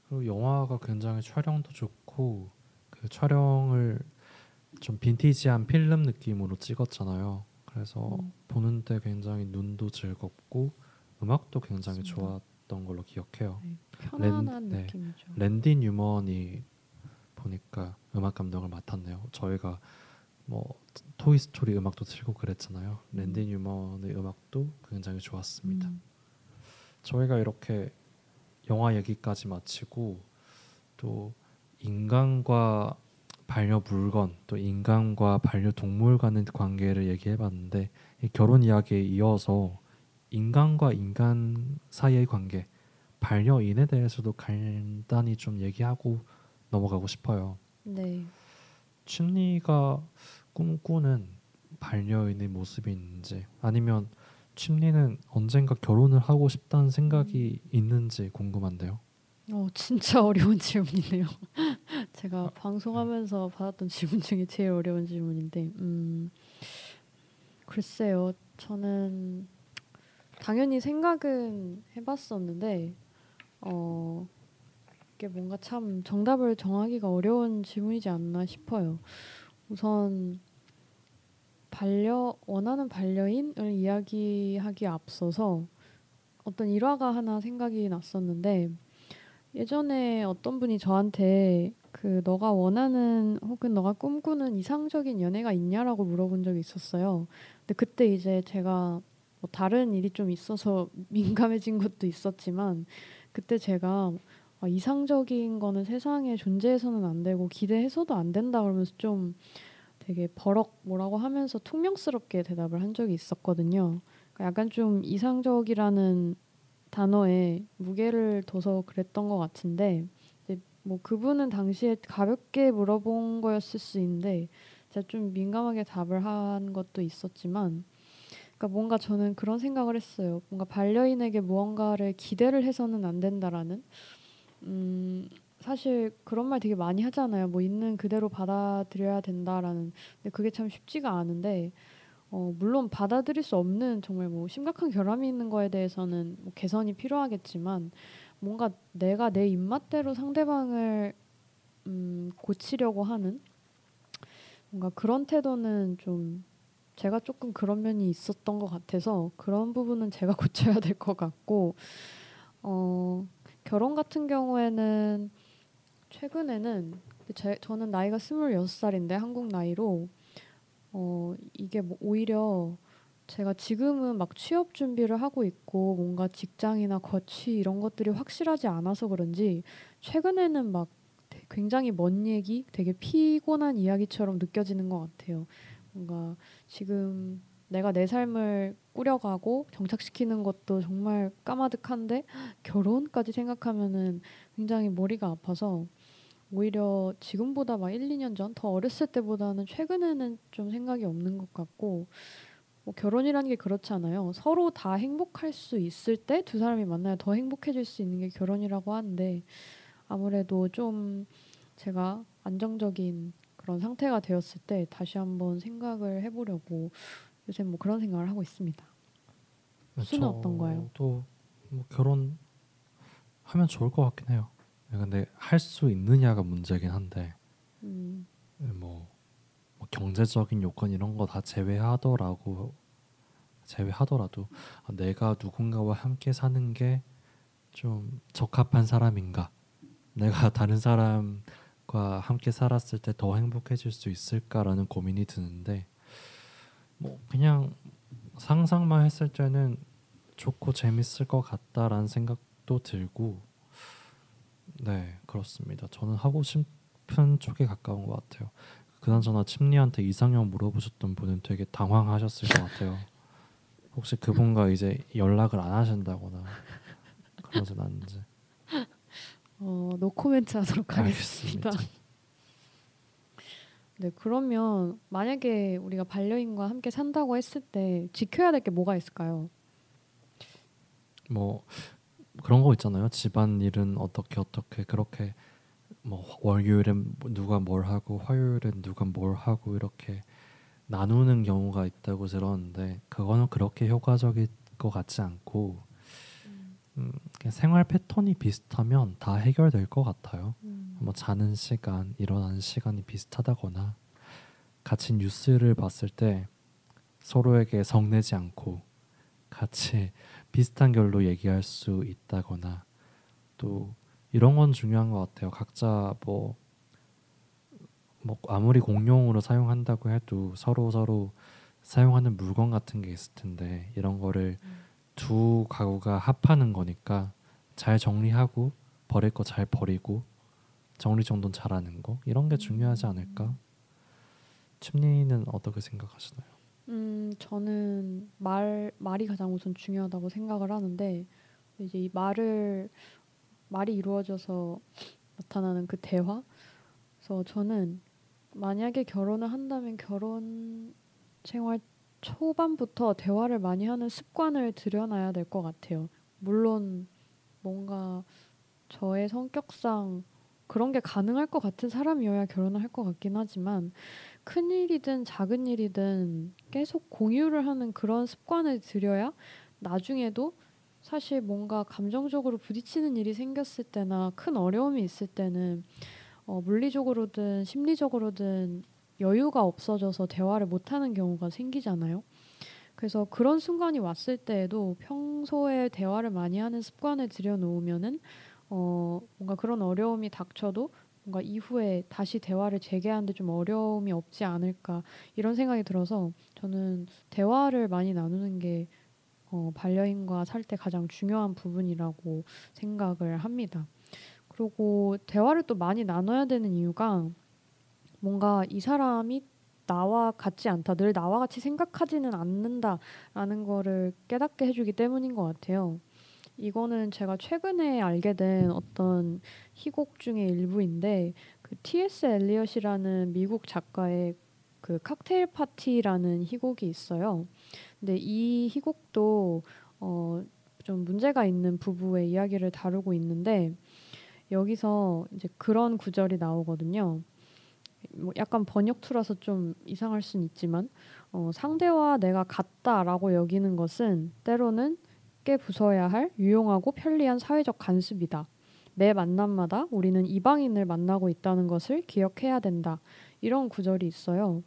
그리고 영화가 굉장히 촬영도 좋고 그 촬영을 좀 빈티지한 필름 느낌으로 찍었잖아요. 그래서 음. 보는데 굉장히 눈도 즐겁고 음악도 굉장히 맞습 좋았던 걸로 기억해요. 네, 편안한 랜, 느낌이죠. 네, 랜디 뉴먼이 보니까 음악 감독을 맡았네요. 저희가 뭐 토이 스토리 음악도 틀고 그랬잖아요. 음. 랜디 뉴먼의 음악도 굉장히 좋았습니다. 음. 저희가 이렇게 영화 얘기까지 마치고 또 인간과 반려 물건 또 인간과 반려 동물 간의 관계를 얘기해봤는데 결혼 이야기에 이어서 인간과 인간 사이의 관계 반려인에 대해서도 간단히 좀 얘기하고 넘어가고 싶어요. 네. 춘리가 꿈꾸는 반려인의 모습이 있는지 아니면 침리는 언젠가 결혼을 하고 싶다는 생각이 음. 있는지 궁금한데요. 어 진짜 어려운 질문이네요. <laughs> 제가 아, 방송하면서 네. 받았던 질문 중에 제일 어려운 질문인데, 음, 글쎄요. 저는 당연히 생각은 해봤었는데, 어, 이게 뭔가 참 정답을 정하기가 어려운 질문이지 않나 싶어요. 우선 반려 원하는 반려인을 이야기하기 앞서서 어떤 일화가 하나 생각이 났었는데 예전에 어떤 분이 저한테 그 너가 원하는 혹은 너가 꿈꾸는 이상적인 연애가 있냐라고 물어본 적이 있었어요. 근데 그때 이제 제가 뭐 다른 일이 좀 있어서 <laughs> 민감해진 것도 있었지만 그때 제가 아, 이상적인 거는 세상에 존재해서는 안 되고 기대해서도 안 된다 그러면서 좀 되게 버럭 뭐라고 하면서 퉁명스럽게 대답을 한 적이 있었거든요. 그러니까 약간 좀 이상적이라는 단어에 무게를 둬서 그랬던 것 같은데 뭐 그분은 당시에 가볍게 물어본 거였을 수 있는데 제가 좀 민감하게 답을 한 것도 있었지만 그러니까 뭔가 저는 그런 생각을 했어요. 뭔가 반려인에게 무언가를 기대를 해서는 안 된다라는 음 사실 그런 말 되게 많이 하잖아요. 뭐 있는 그대로 받아들여야 된다라는. 근데 그게 참 쉽지가 않은데 어, 물론 받아들일 수 없는 정말 뭐 심각한 결함이 있는 거에 대해서는 뭐 개선이 필요하겠지만 뭔가 내가 내 입맛대로 상대방을 음, 고치려고 하는 뭔가 그런 태도는 좀 제가 조금 그런 면이 있었던 것 같아서 그런 부분은 제가 <laughs> 고쳐야 될 것 같고 어, 결혼 같은 경우에는 최근에는 제, 저는 나이가 스물여섯 살인데 한국 나이로 어 이게 뭐 오히려 제가 지금은 막 취업 준비를 하고 있고 뭔가 직장이나 거취 이런 것들이 확실하지 않아서 그런지 최근에는 막 굉장히 먼 얘기, 되게 피곤한 이야기처럼 느껴지는 것 같아요. 뭔가 지금 내가 내 삶을 꾸려가고 정착시키는 것도 정말 까마득한데 결혼까지 생각하면은 굉장히 머리가 아파서 오히려 지금보다 막 1, 2년 전 더 어렸을 때보다는 최근에는 좀 생각이 없는 것 같고 뭐 결혼이라는 게 그렇잖아요. 서로 다 행복할 수 있을 때 두 사람이 만나야 더 행복해질 수 있는 게 결혼이라고 하는데 아무래도 좀 제가 안정적인 그런 상태가 되었을 때 다시 한번 생각을 해보려고 요새 뭐 그런 생각을 하고 있습니다. 수는 어떤가요? 또 뭐 결혼 하면 좋을 것 같긴 해요. 근데 할 수 있느냐가 문제긴 한데 음. 뭐, 뭐, 경제적인 요건 이런 거 다 제외하더라고 제외하더라도 내가 누군가와 함께 사는 게 좀 적합한 사람인가 내가 다른 사람 과 함께 살았을 때 더 행복해질 수 있을까라는 고민이 드는데 뭐 그냥 상상만 했을 때는 좋고 재밌을 것 같다라는 생각도 들고 네 그렇습니다. 저는 하고 싶은 쪽에 가까운 것 같아요. 그나저나 침리한테 이상형 물어보셨던 분은 되게 당황하셨을 것 같아요. 혹시 그분과 이제 연락을 안 하신다거나 그러진 않는지. 어, 노코멘트 하도록 하겠습니다. 네, 그러면 만약에 우리가 반려인과 함께 산다고 했을 때 지켜야 될 게 뭐가 있을까요? 뭐 그런 거 있잖아요. 집안 일은 어떻게 어떻게 그렇게 뭐 월요일엔 누가 뭘 하고 화요일엔 누가 뭘 하고 이렇게 나누는 경우가 있다고 들었는데 그거는 그렇게 효과적일 것 같지 않고 음, 생활 패턴이 비슷하면 다 해결될 것 같아요. 음. 뭐 자는 시간, 일어나는 시간이 비슷하다거나 같이 뉴스를 봤을 때 서로에게 성내지 않고 같이 비슷한 결로 얘기할 수 있다거나 또 이런 건 중요한 것 같아요. 각자 뭐, 뭐 아무리 공용으로 사용한다고 해도 서로 서로 사용하는 물건 같은 게 있을 텐데 이런 거를 음. 두 가구가 합하는 거니까 잘 정리하고 버릴 거 잘 버리고 정리 정돈 잘하는 거 이런 게 중요하지 않을까? 침리는 어떻게 생각하시나요? 음, 저는 말 말이 가장 우선 중요하다고 생각을 하는데 이제 이 말을 말이 이루어져서 나타나는 그 대화. 그래서 저는 만약에 결혼을 한다면 결혼 생활 초반부터 대화를 많이 하는 습관을 들여놔야 될 것 같아요. 물론 뭔가 저의 성격상 그런 게 가능할 것 같은 사람이어야 결혼을 할 것 같긴 하지만 큰 일이든 작은 일이든 계속 공유를 하는 그런 습관을 들여야 나중에도 사실 뭔가 감정적으로 부딪히는 일이 생겼을 때나 큰 어려움이 있을 때는 어, 물리적으로든 심리적으로든 여유가 없어져서 대화를 못하는 경우가 생기잖아요. 그래서 그런 순간이 왔을 때에도 평소에 대화를 많이 하는 습관을 들여놓으면은 어, 뭔가 그런 어려움이 닥쳐도 뭔가 이후에 다시 대화를 재개하는데 좀 어려움이 없지 않을까 이런 생각이 들어서 저는 대화를 많이 나누는 게 어, 반려인과 살 때 가장 중요한 부분이라고 생각을 합니다. 그리고 대화를 또 많이 나눠야 되는 이유가 뭔가 이 사람이 나와 같지 않다, 늘 나와 같이 생각하지는 않는다라는 거를 깨닫게 해주기 때문인 것 같아요. 이거는 제가 최근에 알게 된 어떤 희곡 중의 일부인데 그 T.S. 엘리엇이라는 미국 작가의 그 칵테일 파티라는 희곡이 있어요. 근데 이 희곡도 어, 좀 문제가 있는 부부의 이야기를 다루고 있는데 여기서 이제 그런 구절이 나오거든요. 뭐 약간 번역투라서 좀 이상할 수는 있지만 어, 상대와 내가 같다라고 여기는 것은 때로는 함께 부숴야 할 유용하고 편리한 사회적 간습이다. 매 만남마다 우리는 이방인을 만나고 있다는 것을 기억해야 된다. 이런 구절이 있어요.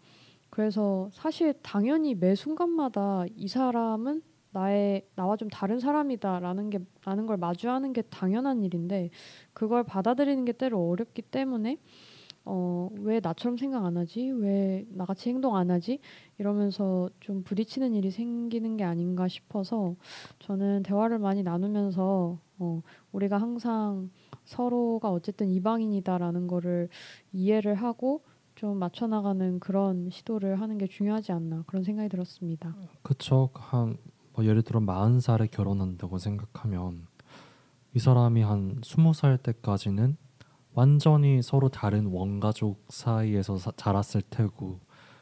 그래서 사실 당연히 매 순간마다 이 사람은 나의 나와 좀 다른 사람이다라는 게 라는 걸 마주하는 게 당연한 일인데 그걸 받아들이는 게 때로 어렵기 때문에 어, 왜 나처럼 생각 안 하지? 왜 나같이 행동 안 하지? 이러면서 좀 부딪히는 일이 생기는 게 아닌가 싶어서 저는 대화를 많이 나누면서 어, 우리가 항상 서로가 어쨌든 이방인이다라는 거를 이해를 하고 좀 맞춰 나가는 그런 시도를 하는 게 중요하지 않나 그런 생각이 들었습니다. 그쵸. 한 뭐 예를 들어 마흔 살에 결혼한다고 생각하면 이 사람이 한 스무 살 때까지는 완전히 서로 다른 원가족 사이에서 사, 자랐을 테고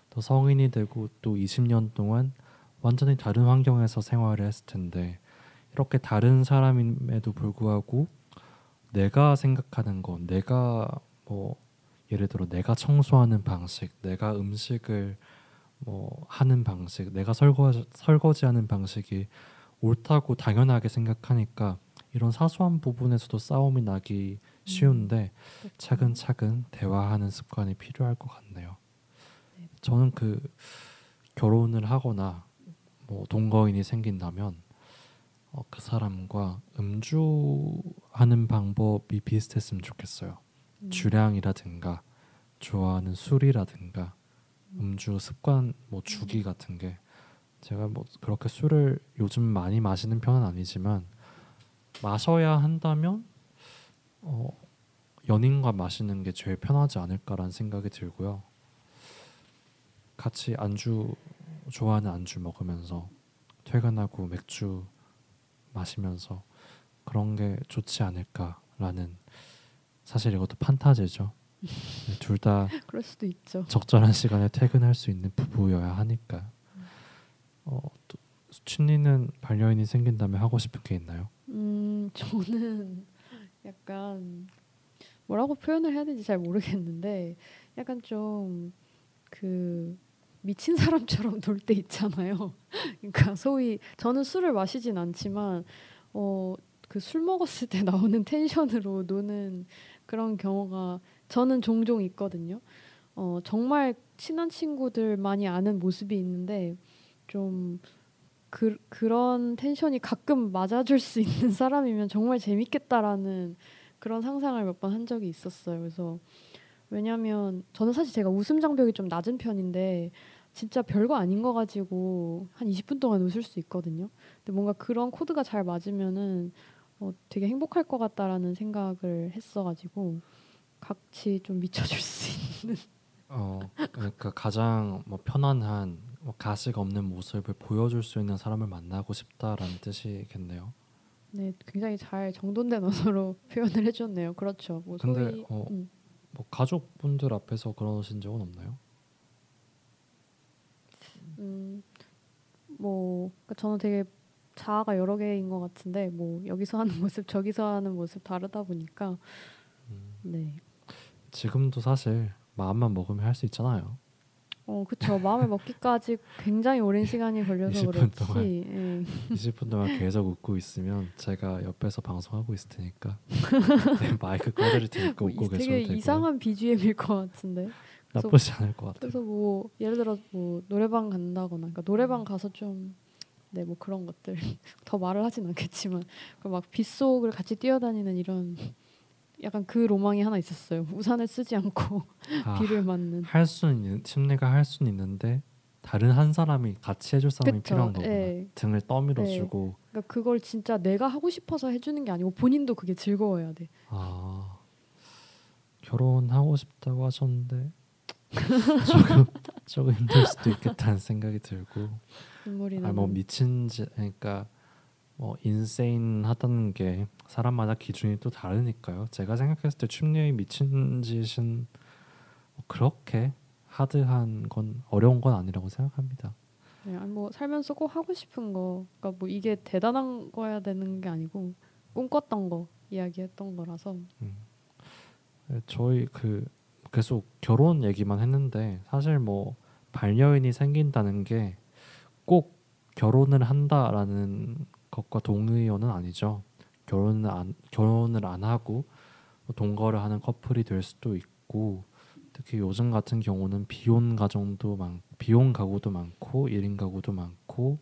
또 성인이 되고 또 20년 동안 완전히 다른 환경에서 생활을 했을 텐데 이렇게 다른 사람임에도 불구하고 내가 생각하는 건 내가 뭐 예를 들어 내가 청소하는 방식, 내가 음식을 뭐 하는 방식, 내가 설거지 설거지하는 방식이 옳다고 당연하게 생각하니까 이런 사소한 부분에서도 싸움이 나기 쉬운데 음, 차근차근 대화하는 습관이 필요할 것 같네요. 네. 저는 그 결혼을 하거나 뭐 동거인이 생긴다면 어, 그 사람과 음주하는 방법이 비슷했으면 좋겠어요. 음. 주량이라든가 좋아하는 술이라든가 음주 습관 뭐 주기 같은 게 제가 뭐 그렇게 술을 요즘 많이 마시는 편은 아니지만 마셔야 한다면 어, 연인과 마시는 게 제일 편하지 않을까라는 생각이 들고요. 같이 안주 좋아하는 안주 먹으면서 퇴근하고 맥주 마시면서 그런 게 좋지 않을까라는 사실 이것도 판타지죠. 네, 둘다 <laughs> 그럴 수도 있죠. 적절한 시간에 퇴근할 수 있는 부부여야 하니까. 어, 춘리는 반려인이 생긴다면 하고 싶은 게 있나요? 음, 저는 약간 뭐라고 표현을 해야 되는지 잘 모르겠는데 약간 좀 그 미친 사람처럼 <laughs> 놀 때 있잖아요. 그러니까 소위 저는 술을 마시진 않지만 어 그 술 먹었을 때 나오는 텐션으로 노는 그런 경우가 저는 종종 있거든요. 어 정말 친한 친구들 많이 아는 모습이 있는데 좀 그, 그런 텐션이 가끔 맞아줄 수 있는 사람이면 정말 재밌겠다라는 그런 상상을 몇 번 한 적이 있었어요. 그래서 왜냐하면 저는 사실 제가 웃음 장벽이 좀 낮은 편인데 진짜 별거 아닌 거 가지고 한 20분 동안 웃을 수 있거든요. 근데 뭔가 그런 코드가 잘 맞으면은 어, 되게 행복할 것 같다라는 생각을 했어가지고 같이 좀 미쳐줄 수 있는. <laughs> 어, 그러니까 가장 뭐 편안한 뭐 가식 없는 모습을 보여줄 수 있는 사람을 만나고 싶다라는 뜻이겠네요. 네, 굉장히 잘 정돈된 언어로 <laughs> 표현을 해줬네요. 그렇죠. 뭐 근데 소위, 어, 음. 뭐 가족분들 앞에서 그러신 적은 없나요? 음, 뭐 그러니까 저는 되게 자아가 여러 개인 것 같은데 뭐 여기서 하는 <laughs> 모습 저기서 하는 모습 다르다 보니까 음. 네 지금도 사실 마음만 먹으면 할 수 있잖아요. 어, 그쵸. 마음을 먹기까지 굉장히 오랜 시간이 걸려서 20분 그렇지. 동안, 예. <laughs> 20분 동안 계속 웃고 있으면 제가 옆에서 방송하고 있을 테니까 <laughs> 네, 마이크 꺼드릴 테니까 뭐 웃고 계셔도 되고. 되게 이상한 BGM일 것 같은데. 나쁘지 않을 것 같아요. 그래서 뭐 예를 들어 뭐 노래방 간다거나, 그러니까 노래방 가서 좀 네, 뭐 그런 것들 <laughs> 더 말을 하진 않겠지만 그막 빗속을 같이 뛰어다니는 이런 약간 그 로망이 하나 있었어요. 우산을 쓰지 않고 <laughs> 아, 비를 맞는. 할 수는 있는 침례가 할 수는 있는데 다른 한 사람이 같이 해줄 사람이 그쵸, 필요한 거구나. 예. 등을 떠밀어주고. 예. 그러니까 그걸 진짜 내가 하고 싶어서 해주는 게 아니고 본인도 그게 즐거워야 돼. 아 결혼하고 싶다고 하셨는데 <laughs> 조금 조금 힘들 수도 있겠다는 생각이 들고. 아뭐 미친 지 그러니까 뭐 인세인하다는 게 사람마다 기준이 또 다르니까요. 제가 생각했을 때 춤녀의 미친 짓은 뭐 그렇게 하드한 건 어려운 건 아니라고 생각합니다. 네, 뭐 살면서 꼭 하고 싶은 거, 그러니까 뭐 이게 대단한 거야 되는 게 아니고 꿈꿨던 거 이야기했던 거라서. 음. 네, 저희 그 계속 결혼 얘기만 했는데 사실 뭐 반려인이 생긴다는 게 꼭 결혼을 한다라는 것과 동의어는 아니죠. 결혼을 안 결혼을 안 하고 동거를 하는 커플이 될 수도 있고 특히 요즘 같은 경우는 비혼 가정도 많 비혼 가구도 많고 1인 가구도 많고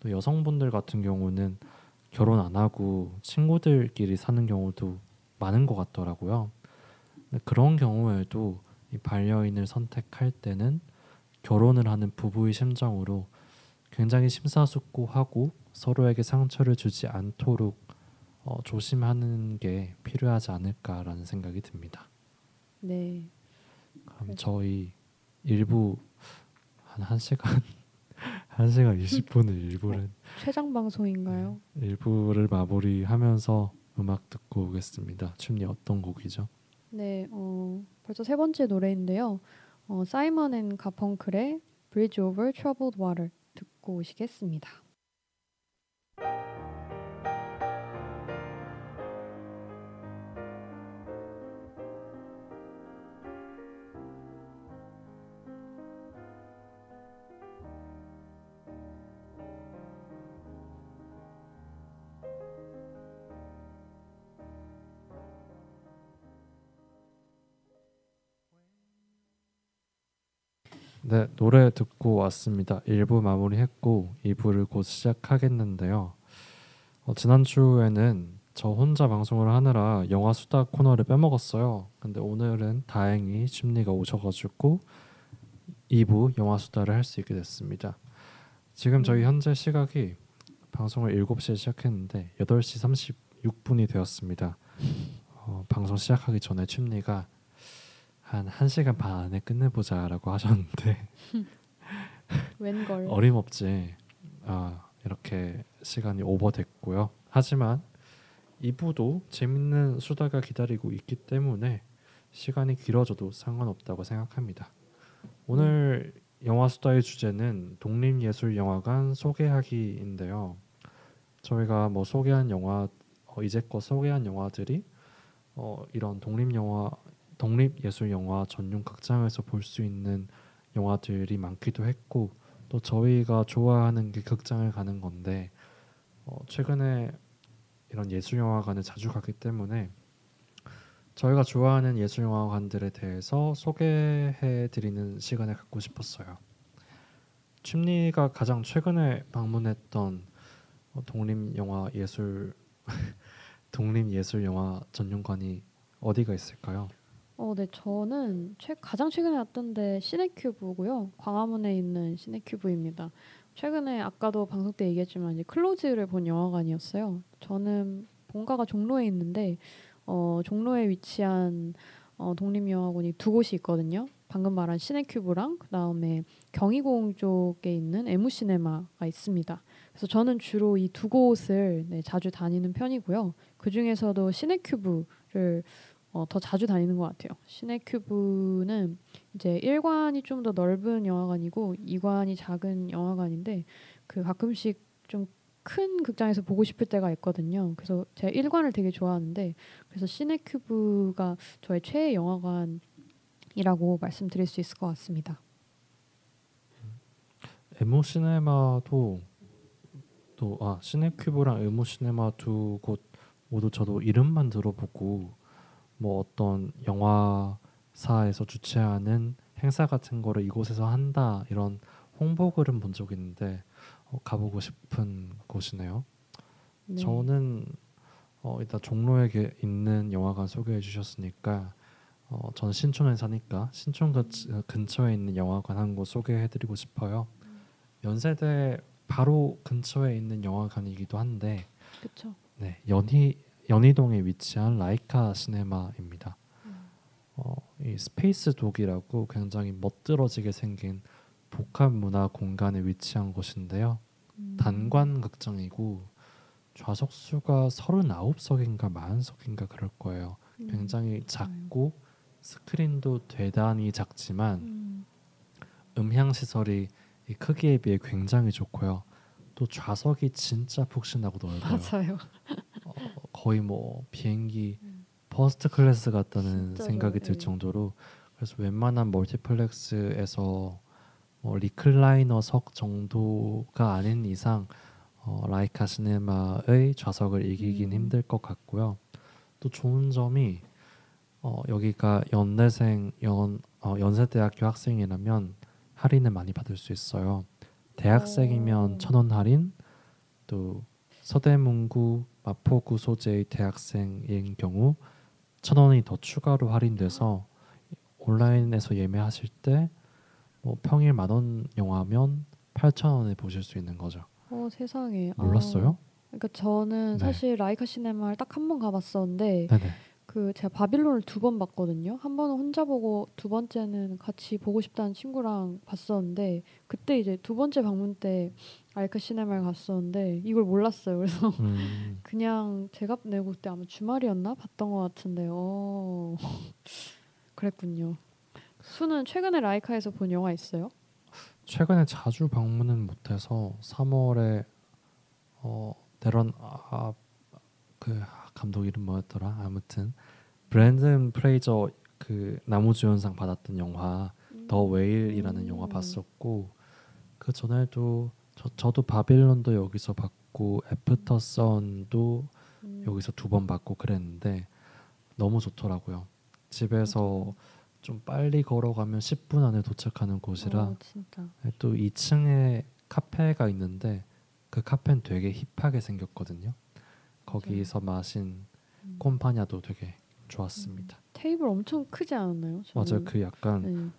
또 여성분들 같은 경우는 결혼 안 하고 친구들끼리 사는 경우도 많은 것 같더라고요. 그런 경우에도 이 반려인을 선택할 때는 결혼을 하는 부부의 심정으로 굉장히 심사숙고하고 서로에게 상처를 주지 않도록 어, 조심하는 게 필요하지 않을까라는 생각이 듭니다. 네. 그럼 저희 일부 한 1시간 1시간 20분을 일부를 어, 최장 방송인가요? 네, 일부를 마무리하면서 음악 듣고 오겠습니다. 춤이 어떤 곡이죠? 네, 어, 벌써 세 번째 노래인데요. 어, 사이먼 앤 가펑클의 Bridge Over Troubled Water 듣고 오시겠습니다. 네, 노래 듣고 왔습니다. 1부 마무리했고 2부를 곧 시작하겠는데요. 어, 지난주에는 저 혼자 방송을 하느라 영화 수다 코너를 빼먹었어요. 근데 오늘은 다행히 심리가 오셔가지고 2부 영화 수다를 할 수 있게 됐습니다. 지금 저희 현재 시각이 방송을 7시에 시작했는데 8시 36분이 되었습니다. 어, 방송 시작하기 전에 춤리가 한 1시간 반 안에 끝내보자 라고 하셨는데 <laughs> 웬걸 어림없지 아, 이렇게 시간이 오버됐고요. 하지만 2부도 재밌는 수다가 기다리고 있기 때문에 시간이 길어져도 상관없다고 생각합니다. 오늘 영화 수다의 주제는 독립예술영화관 소개하기인데요. 저희가 뭐 소개한 영화 어, 이제껏 소개한 영화들이 어, 이런 독립 영화 독립 예술 영화 전용 극장에서 볼 수 있는 영화들이 많기도 했고 또 저희가 좋아하는 게 극장을 가는 건데 어, 최근에 이런 예술 영화관을 자주 가기 때문에 저희가 좋아하는 예술 영화관들에 대해서 소개해 드리는 시간을 갖고 싶었어요. 춤리가 가장 최근에 방문했던 어, 독립 영화 예술 <laughs> 독립 예술 영화 전용관이 어디가 있을까요? 어, 네, 저는 최, 가장 최근에 왔던 데 시네큐브고요. 광화문에 있는 시네큐브입니다. 최근에 아까도 방송 때 얘기했지만 이제 클로즈를 본 영화관이었어요. 저는 본가가 종로에 있는데 어, 종로에 위치한 어, 독립영화관이 두 곳이 있거든요. 방금 말한 시네큐브랑 그다음에 경희공 쪽에 있는 에무시네마가 있습니다. 그래서 저는 주로 이 두 곳을 네, 자주 다니는 편이고요. 그 중에서도 시네큐브를 어, 더 자주 다니는 것 같아요. 시네큐브는 이제 1관이 좀 더 넓은 영화관이고 2관이 작은 영화관인데 그 가끔씩 좀 큰 극장에서 보고 싶을 때가 있거든요. 그래서 제가 일관을 되게 좋아하는데 그래서 시네큐브가 저의 최애 영화관이라고 말씀드릴 수 있을 것 같습니다. 에모 시네마도 또 아 시네큐브랑 에모 시네마 두 곳 모두 저도 이름만 들어보고 뭐 어떤 영화사에서 주최하는 행사 같은 거를 이곳에서 한다 이런 홍보 글은 본적 있는데 어, 가보고 싶은 곳이네요. 네. 저는 어, 일단 종로에 게- 있는 영화관 소개해 주셨으니까 어, 전 신촌에 사니까 신촌 근처, 근처에 있는 영화관 한 곳 소개해 드리고 싶어요. 연세대 바로 근처에 있는 영화관이기도 한데 그렇죠. 네, 연희 연희동에 위치한 라이카 시네마입니다. 어, 이 스페이스 독이라고 굉장히 멋들어지게 생긴 복합 문화 공간에 위치한 곳인데요. 음. 단관 극장이고 좌석 수가 39석인가 40석인가 그럴 거예요. 음. 굉장히 작고 스크린도 대단히 작지만 음. 음향 시설이 이 크기에 비해 굉장히 좋고요. 또 좌석이 진짜 푹신하고 넓어요. 맞아요. 어, 거의 뭐 비행기 음. first class 같다는. 생각이 들 예. 정도로 그래서 웬만한 멀티플렉스에서 뭐 recliner석 정도가 아닌 이상 어, 라이카 시네마의 좌석을 이기긴 음. 힘들 것 같고요. 또 좋은 점이 어, 여기가 연대생 연 어, 연세대학교 학생이라면 할인을 많이 받을 수 있어요. 대학생이면 오. 천원 할인, 또 서대문구 마포구 소재의 대학생인 경우 천 원이 더 추가로 할인돼서 온라인에서 예매하실 때 뭐 평일 만 원 영화면 8천 원에 보실 수 있는 거죠. 어 세상에. 아, 몰랐어요? 그러니까 저는 네. 사실 라이카 시네마를 딱 한 번 가봤었는데 네네. 그 제가 바빌론을 두 번 봤거든요. 한 번은 혼자 보고 두 번째는 같이 보고 싶다는 친구랑 봤었는데 그때 이제 두 번째 방문 때 라이카 시네마를 갔었는데 이걸 몰랐어요. 그래서 음, <laughs> 그냥 제가 내고 그때 아마 주말이었나 봤던 것 같은데요. 어. <laughs> 그랬군요. 수는 최근에 라이카에서 본 영화 있어요? 최근에 자주 방문은 못해서 3월에 어 데런 아 그 감독 이름 뭐였더라 아무튼 브랜든 프레이저 그 남우주연상 받았던 영화 더 웨일이라는 음. 영화 봤었고 그 전에도 저, 저도 바빌론도 여기서 봤고 애프터 선도 음. 여기서 두번 봤고 그랬는데 너무 좋더라고요. 집에서 좀 빨리 걸어가면 10분 안에 도착하는 곳이라 어, 진짜. 또 2층에 카페가 있는데 그 카페는 되게 힙하게 생겼거든요. 거기서 마신 음. 콤파냐도 되게 좋았습니다. 테이블 엄청 크지 않았나요? 맞아요. 그 약간 네.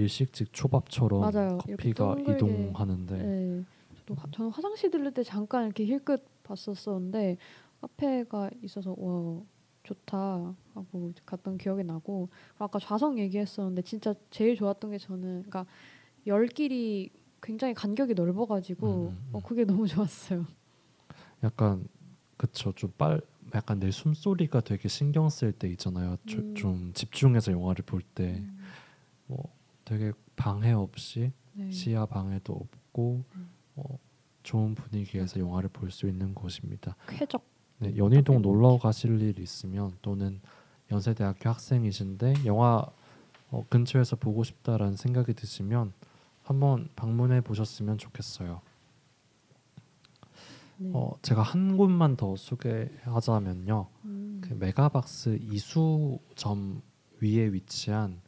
일식집 초밥처럼 맞아요. 커피가. 이동하는데 네. 저도 화- 저는 화장실 들릴 때 잠깐 이렇게 힐끗 봤었었는데 카페가 있어서 와 좋다 하고 갔던 기억이 나고 아까 좌석 얘기했었는데 진짜 제일 좋았던 게 저는 그러니까 열길이 굉장히 간격이 넓어가지고 음, 음. 어, 그게 너무 좋았어요. 약간 그쵸 좀 빨 약간 내 숨소리가 되게 신경 쓸 때 있잖아요. 조- 음. 좀 집중해서 영화를 볼때뭐 음, 되게 방해 없이 네. 시야 방해도 없고 음. 어, 좋은 분위기에서 영화를 볼 수 있는 곳입니다. 쾌적. 네, 음, 연희동 놀러 가실 일 있으면 또는 연세대학교 학생이신데 영화 어, 근처에서 보고 싶다라는 생각이 드시면 한번 방문해 보셨으면 좋겠어요. 네. 어, 제가 한 곳만 더 소개하자면요. 음. 그 메가박스 이수점 위에 위치한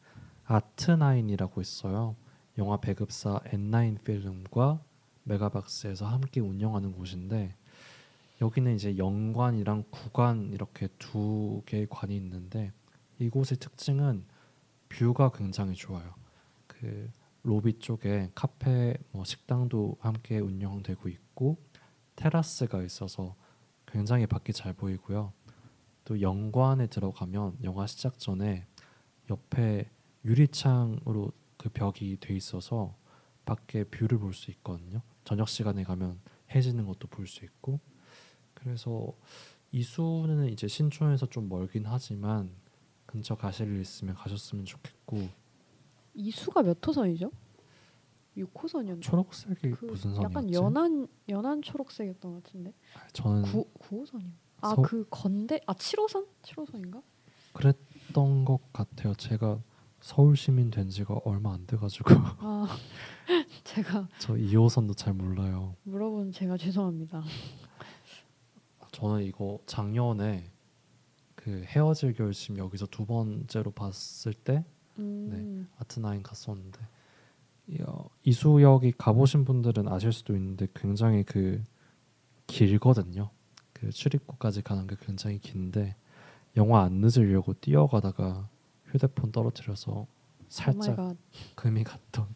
아트나인이라고 있어요. 영화 배급사 N9 필름과 메가박스에서 함께 운영하는 곳인데 여기는 이제 영관이랑 구관 이렇게 두 개의 관이 있는데 이곳의 특징은 뷰가 굉장히 좋아요. 그 로비 쪽에 카페 뭐 식당도 함께 운영되고 있고 테라스가 있어서 굉장히 밖이 잘 보이고요. 또 영관에 들어가면 영화 시작 전에 옆에 유리창으로 그 벽이 돼 있어서 밖에 view를 볼 수 있거든요. 저녁 시간에 가면 해지는 것도 볼 수 있고 그래서 이수는 이제 신촌에서 좀 멀긴 하지만 근처 가실 일 있으면 가셨으면 좋겠고 이수가 몇 호선이죠? 6호선이었나? 초록색이 그 무슨 선이었지? 약간 연한 연한 초록색이었던 것 같은데. 아, 저는 9 9호선이요. 아 서- 그 건대 아 7호선? 7호선인가? 그랬던 것 같아요. 제가 서울 시민 된 지가 얼마 안 돼가지고 아 <laughs> 제가 저 2호선도 잘 몰라요. 물어본 제가 죄송합니다. 저는 이거 작년에 그 헤어질 결심 여기서 두 번째로 봤을 때 음. 아트나인 갔었는데 이수역이 가보신 분들은 아실 수도 있는데 굉장히 그 길거든요. 그 출입구까지 가는 게 굉장히 긴데 영화 안 늦으려고 뛰어가다가 휴대폰 떨어뜨려서 살짝 oh my god 금이 갔던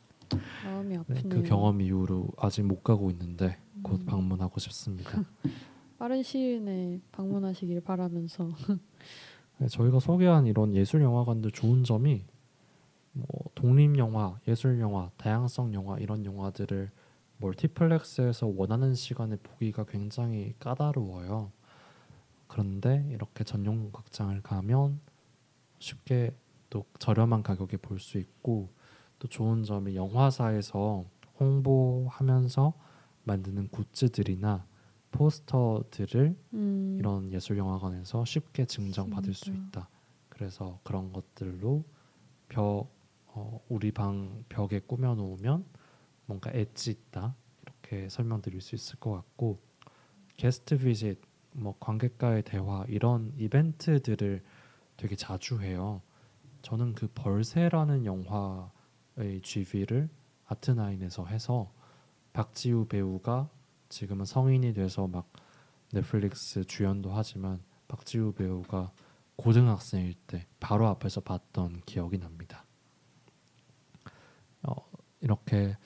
네. 그 경험 이후로 아직 못 가고 있는데 곧 음. 방문하고 싶습니다. <laughs> 빠른 시일 내에 방문하시길 바라면서 <laughs> 네, 저희가 소개한 이런 예술 영화관들 좋은 점이 뭐 독립 영화, 예술 영화, 다양성 영화 이런 영화들을 멀티플렉스에서 원하는 시간에 보기가 굉장히 까다로워요. 그런데 이렇게 전용 극장을 가면 쉽게 또 저렴한 가격에 볼 수 있고 또 좋은 점이 영화사에서 홍보하면서 만드는 굿즈들이나 포스터들을 음, 이런 예술 영화관에서 쉽게 증정받을 수. 있다. 그래서 그런 것들로 벽 어, 우리 방 벽에 꾸며 놓으면 뭔가 엣지 있다 이렇게 설명드릴 수 있을 것 같고 게스트 비짓 뭐 관객과의 대화 이런 이벤트들을 되게 자주 해요. 저는 그 벌새라는 영화의 GV를 아트나인에서 해서 박지우 배우가 지금은 성인이 돼서 막 넷플릭스 주연도 하지만 박지우 배우가 고등학생일 때 바로 앞에서 봤던 기억이 납니다. 어, 이렇게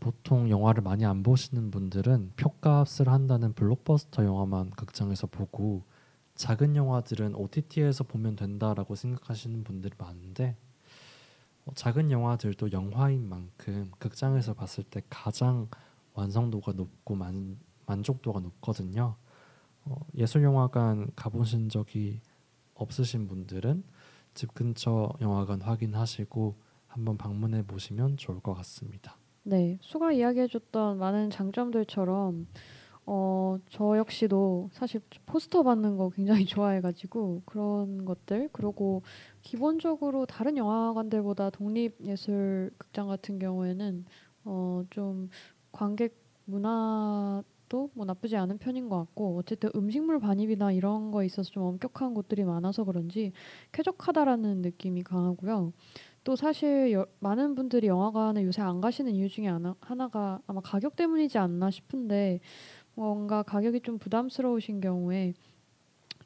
보통 영화를 많이 안 보시는 분들은 표값을 한다는 블록버스터 영화만 극장에서 보고 작은 영화들은 OTT에서 보면 된다라고 생각하시는 분들이 많은데 어, 작은 영화들도 영화인 만큼 극장에서 봤을 때 가장 완성도가 높고 만, 만족도가 높거든요. 어, 예술 영화관 가보신 적이 없으신 분들은 집 근처 영화관 확인하시고 한번 방문해 보시면 좋을 것 같습니다. 네, 수가 이야기해줬던 많은 장점들처럼 어, 저 역시도 사실 포스터 받는 거 굉장히 <laughs> 좋아해가지고 그런 것들 그리고 기본적으로 다른 영화관들보다 독립예술 극장 같은 경우에는 어, 좀 관객 문화도 뭐 나쁘지 않은 편인 것 같고 어쨌든 음식물 반입이나 이런 거 있어서 좀 엄격한 곳들이 많아서 그런지 쾌적하다라는 느낌이 강하고요. 또 사실 여- 많은 분들이 영화관을 요새 안 가시는 이유 중에 하나, 하나가 아마 가격 때문이지 않나 싶은데 뭔가 가격이 좀 부담스러우신 경우에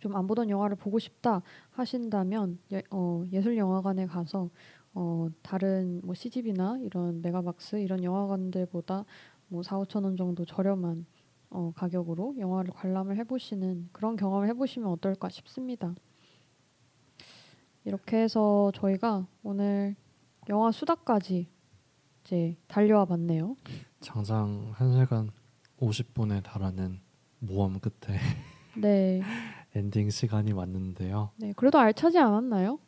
좀 안 보던 영화를 보고 싶다 하신다면 예, 어, 예술 영화관에 가서 어, 다른 뭐 CGV나 이런 메가박스 이런 영화관들보다 뭐 4, 5천 원 정도 저렴한 어, 가격으로 영화를 관람을 해보시는 그런 경험을 해보시면 어떨까 싶습니다. 이렇게 해서 저희가 오늘 영화 수다까지 이제 달려와 봤네요. 장장 1시간 50분에 달하는 모험 끝에 <laughs> 네, 엔딩 시간이 왔는데요. 네, 그래도 알차지 않았나요?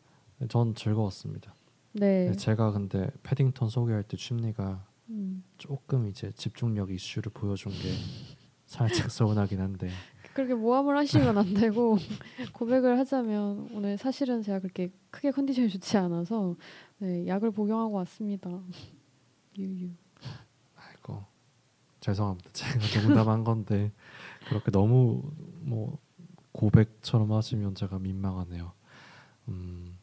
전 즐거웠습니다. 네, 제가 근데 패딩턴 소개할 때 취미가 음, 조금 이제 집중력 이슈를 보여준 게 살짝 <laughs> 서운하긴 한데 그렇게 모함을 하시면 안 되고 <laughs> 고백을 하자면 오늘 사실은 제가 그렇게 크게 컨디션이 좋지 않아서 네, 약을 복용하고 왔습니다. 유유. 죄송합니다. 제가 농담한 건데 그렇게 너무 뭐 고백처럼 하시면 제가 민망하네요. 음,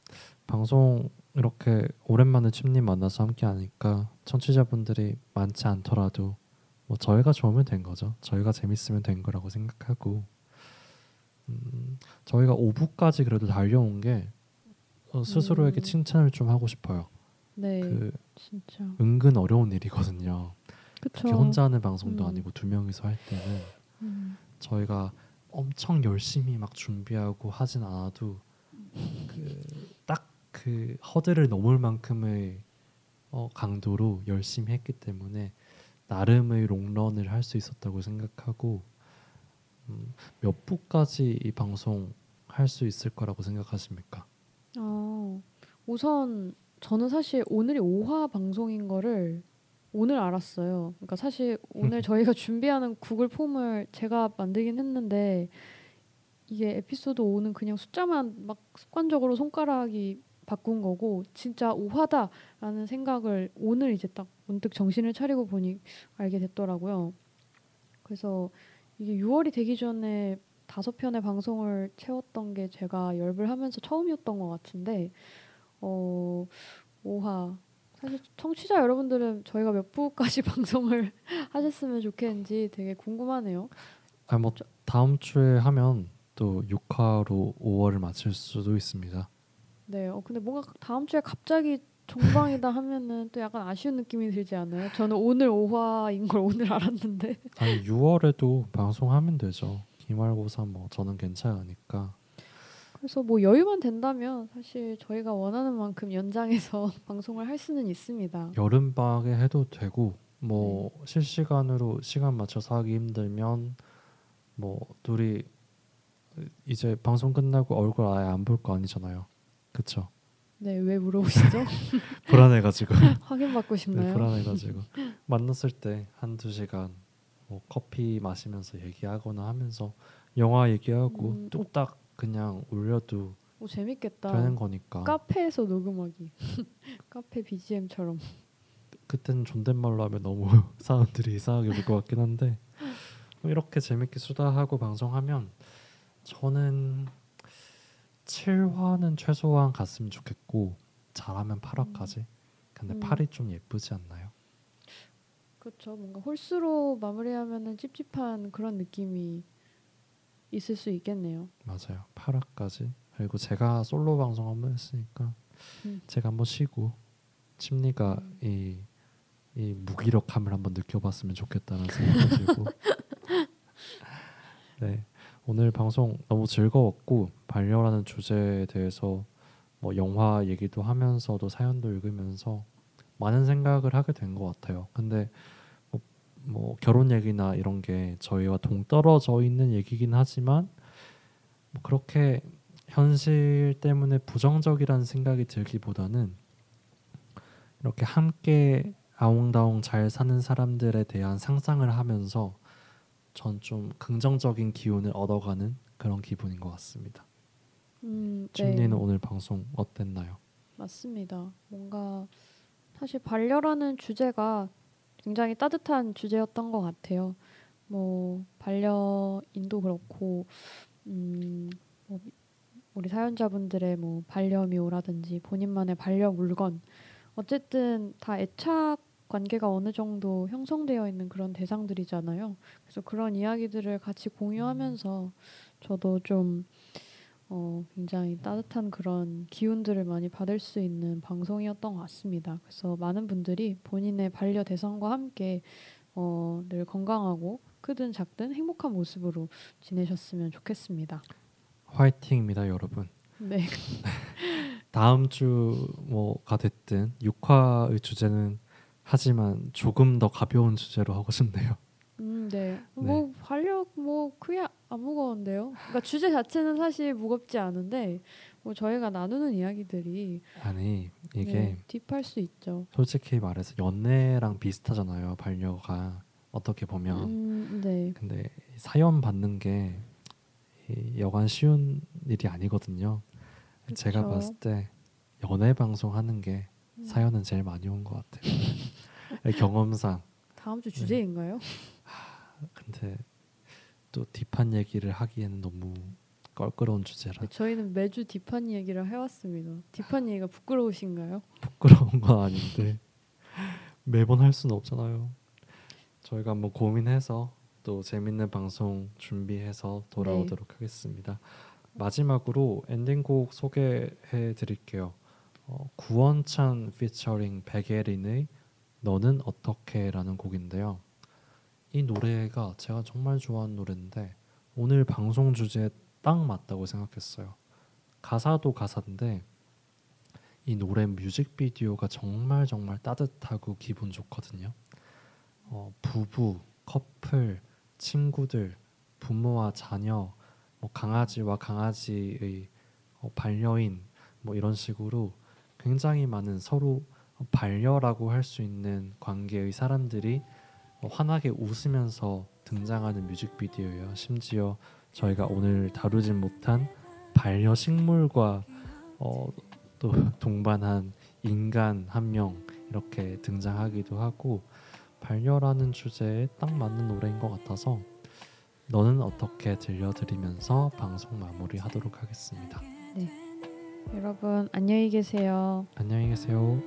방송 이렇게 오랜만에 침님 만나서 함께 하니까 청취자분들이 많지 않더라도 뭐 저희가 좋으면 된 거죠. 저희가 재밌으면 된 거라고 생각하고 음, 저희가 5부까지 그래도 달려온 게 어, 스스로에게 음. 칭찬을 좀 하고 싶어요. 네, 그 진짜. 은근 어려운 일이거든요. 그쵸. 특히 혼자 하는 방송도 음. 아니고 두 명이서 할 때는 음, 저희가 엄청 열심히 막 준비하고 하진 않아도 그딱그 허들을 넘을 만큼의 어, 강도로 열심히 했기 때문에 나름의 롱런을 할 수 있었다고 생각하고 음, 몇 부까지 이 방송 할 수 있을 거라고 생각하십니까? 어, 우선 저는 사실 오늘이 5화 방송인 거를 오늘 알았어요. 그러니까 사실 오늘 저희가 준비하는 구글 폼을 제가 만들긴 했는데 이게 에피소드 5는 그냥 숫자만 막 습관적으로 손가락이 바꾼 거고 진짜 오하다라는 생각을 오늘 이제 딱 문득 정신을 차리고 보니 알게 됐더라고요. 그래서 이게 6월이 되기 전에 다섯 편의 방송을 채웠던 게 제가 열불 하면서 처음이었던 것 같은데 어 오하 사실 청취자 여러분들은 저희가 몇 부까지 <laughs> 방송을 하셨으면 좋겠는지 되게 궁금하네요. 아뭐 다음 주에 하면 또 6화로 5월을 마칠 수도 있습니다. 네. 어 근데 뭔가 다음 주에 갑자기 종방이다 <laughs> 하면은 또 약간 아쉬운 느낌이 들지 않아요? 저는 오늘 5화인 걸 오늘 알았는데. 아니 6월에도 방송하면 되죠. 기말고사 뭐 저는 괜찮으니까. 그래서 뭐 여유만 된다면 사실 저희가 원하는 만큼 연장해서 <laughs> 방송을 할 수는 있습니다. 여름 방학에 해도 되고 뭐 네. 실시간으로 시간 맞춰서 하기 힘들면 뭐 둘이 이제 방송 끝나고 얼굴 아예 안 볼 거 아니잖아요. 그쵸? 네, 왜 물어보시죠? <laughs> <laughs> 불안해가지고 확인받고 싶나요? 네, 불안해가지고 만났을 때 한두 시간 뭐 커피 마시면서 얘기하거나 하면서 영화 얘기하고 음, 뚝딱 그냥 올려도 오 재밌겠다. 되는 거니까. 카페에서 녹음하기. <laughs> 카페 BGM처럼. 그때는 존댓말로 하면 너무 <laughs> 사람들이 이상하게 볼 것 같긴 한데 뭐 이렇게 재밌게 수다하고 방송하면 저는 7화는 최소한 갔으면 좋겠고 잘하면 8화까지. 근데 음. 8이 좀 예쁘지 않나요? 그렇죠. 뭔가 홀수로 마무리하면은 찝찝한 그런 느낌이 있을 수 있겠네요. 맞아요. 8화까지. 그리고 제가 솔로 방송 한번 했으니까 음. 제가 한번 쉬고 침리가 음. 이, 이 무기력함을 한번 느껴봤으면 좋겠다는 생각이 들고 <laughs> 네 오늘 방송 너무 즐거웠고 반려라는 주제에 대해서 뭐 영화 얘기도 하면서도 사연도 읽으면서 많은 생각을 하게 된 것 같아요. 근데 뭐, 뭐, 결혼 얘기나 이런 게 저희와 동떨어져 있는 얘기긴 하지만 뭐 그렇게 현실 때문에 부정적이라는 생각이 들기보다는 이렇게 함께 아웅다웅 잘 사는 사람들에 대한 상상을 하면서 전 좀 긍정적인 기운을 얻어가는 그런 기분인 것 같습니다. 음, 네. 오늘 방송 어땠나요? 맞습니다. 뭔가 사실 반려라는 주제가 굉장히 따뜻한 주제였던 것 같아요. 뭐 반려인도 그렇고 음, 뭐 우리 사연자분들의 뭐 반려묘라든지 본인만의 반려 물건 어쨌든 다 애착 관계가 어느 정도 형성되어 있는 그런 대상들이잖아요. 그래서 그런 이야기들을 같이 공유하면서 저도 좀 어, 굉장히 따뜻한 그런 기운들을 많이 받을 수 있는 방송이었던 것 같습니다. 그래서 많은 분들이 본인의 반려 대상과 함께 어, 늘 건강하고 크든 작든 행복한 모습으로 지내셨으면 좋겠습니다. 화이팅입니다, 여러분. 네. <laughs> 다음 주 뭐가 됐든 6화의 주제는 하지만 조금 더 가벼운 주제로 하고 싶네요. 음, 네. 네. 뭐 활력 뭐 크게 안 무거운데요. 그러니까 주제 자체는 사실 무겁지 않은데 뭐 저희가 나누는 이야기들이 아니 이게 네, 딥할 수 있죠. 솔직히 말해서 연애랑 비슷하잖아요. 반려가 어떻게 보면. 음, 네. 근데 사연 받는 게 여간 쉬운 일이 아니거든요. 그쵸. 제가 봤을 때 연애 방송 하는 게 음. 사연은 제일 많이 온 것 같아요. <laughs> 경험상. 다음 주 주제인가요? 네. 근데 또 딥한 얘기를 하기에는 너무 껄끄러운 주제라. 저희는 매주 딥한 얘기를 해왔습니다. 딥한 얘기가 부끄러우신가요? 부끄러운 건 아닌데 <laughs> 매번 할 수는 없잖아요. 저희가 한번 고민해서 또 재밌는 방송 준비해서 돌아오도록 네. 하겠습니다. 마지막으로 엔딩곡 소개해 드릴게요. 어, 구원찬 피처링 백예린의 너는 어떻게라는 곡인데요. 이 노래가 제가 정말 좋아하는 노래인데 오늘 방송 주제에 딱 맞다고 생각했어요. 가사도 가사인데 이 노래 뮤직비디오가 정말 정말 따뜻하고 기분 좋거든요. 어, 부부, 커플, 친구들, 부모와 자녀, 뭐 강아지와 강아지의 어, 반려인 뭐 이런 식으로 굉장히 많은 서로 반려라고 할 수 있는 관계의 사람들이 환하게 웃으면서 등장하는 뮤직비디오예요. 심지어 저희가 오늘 다루진 못한 반려식물과 어, 또 동반한 인간 한 명 이렇게 등장하기도 하고 반려라는 주제에 딱 맞는 노래인 것 같아서 너는 어떻게 들려드리면서 방송 마무리하도록 하겠습니다. 네. 여러분 안녕히 계세요. 안녕히 계세요.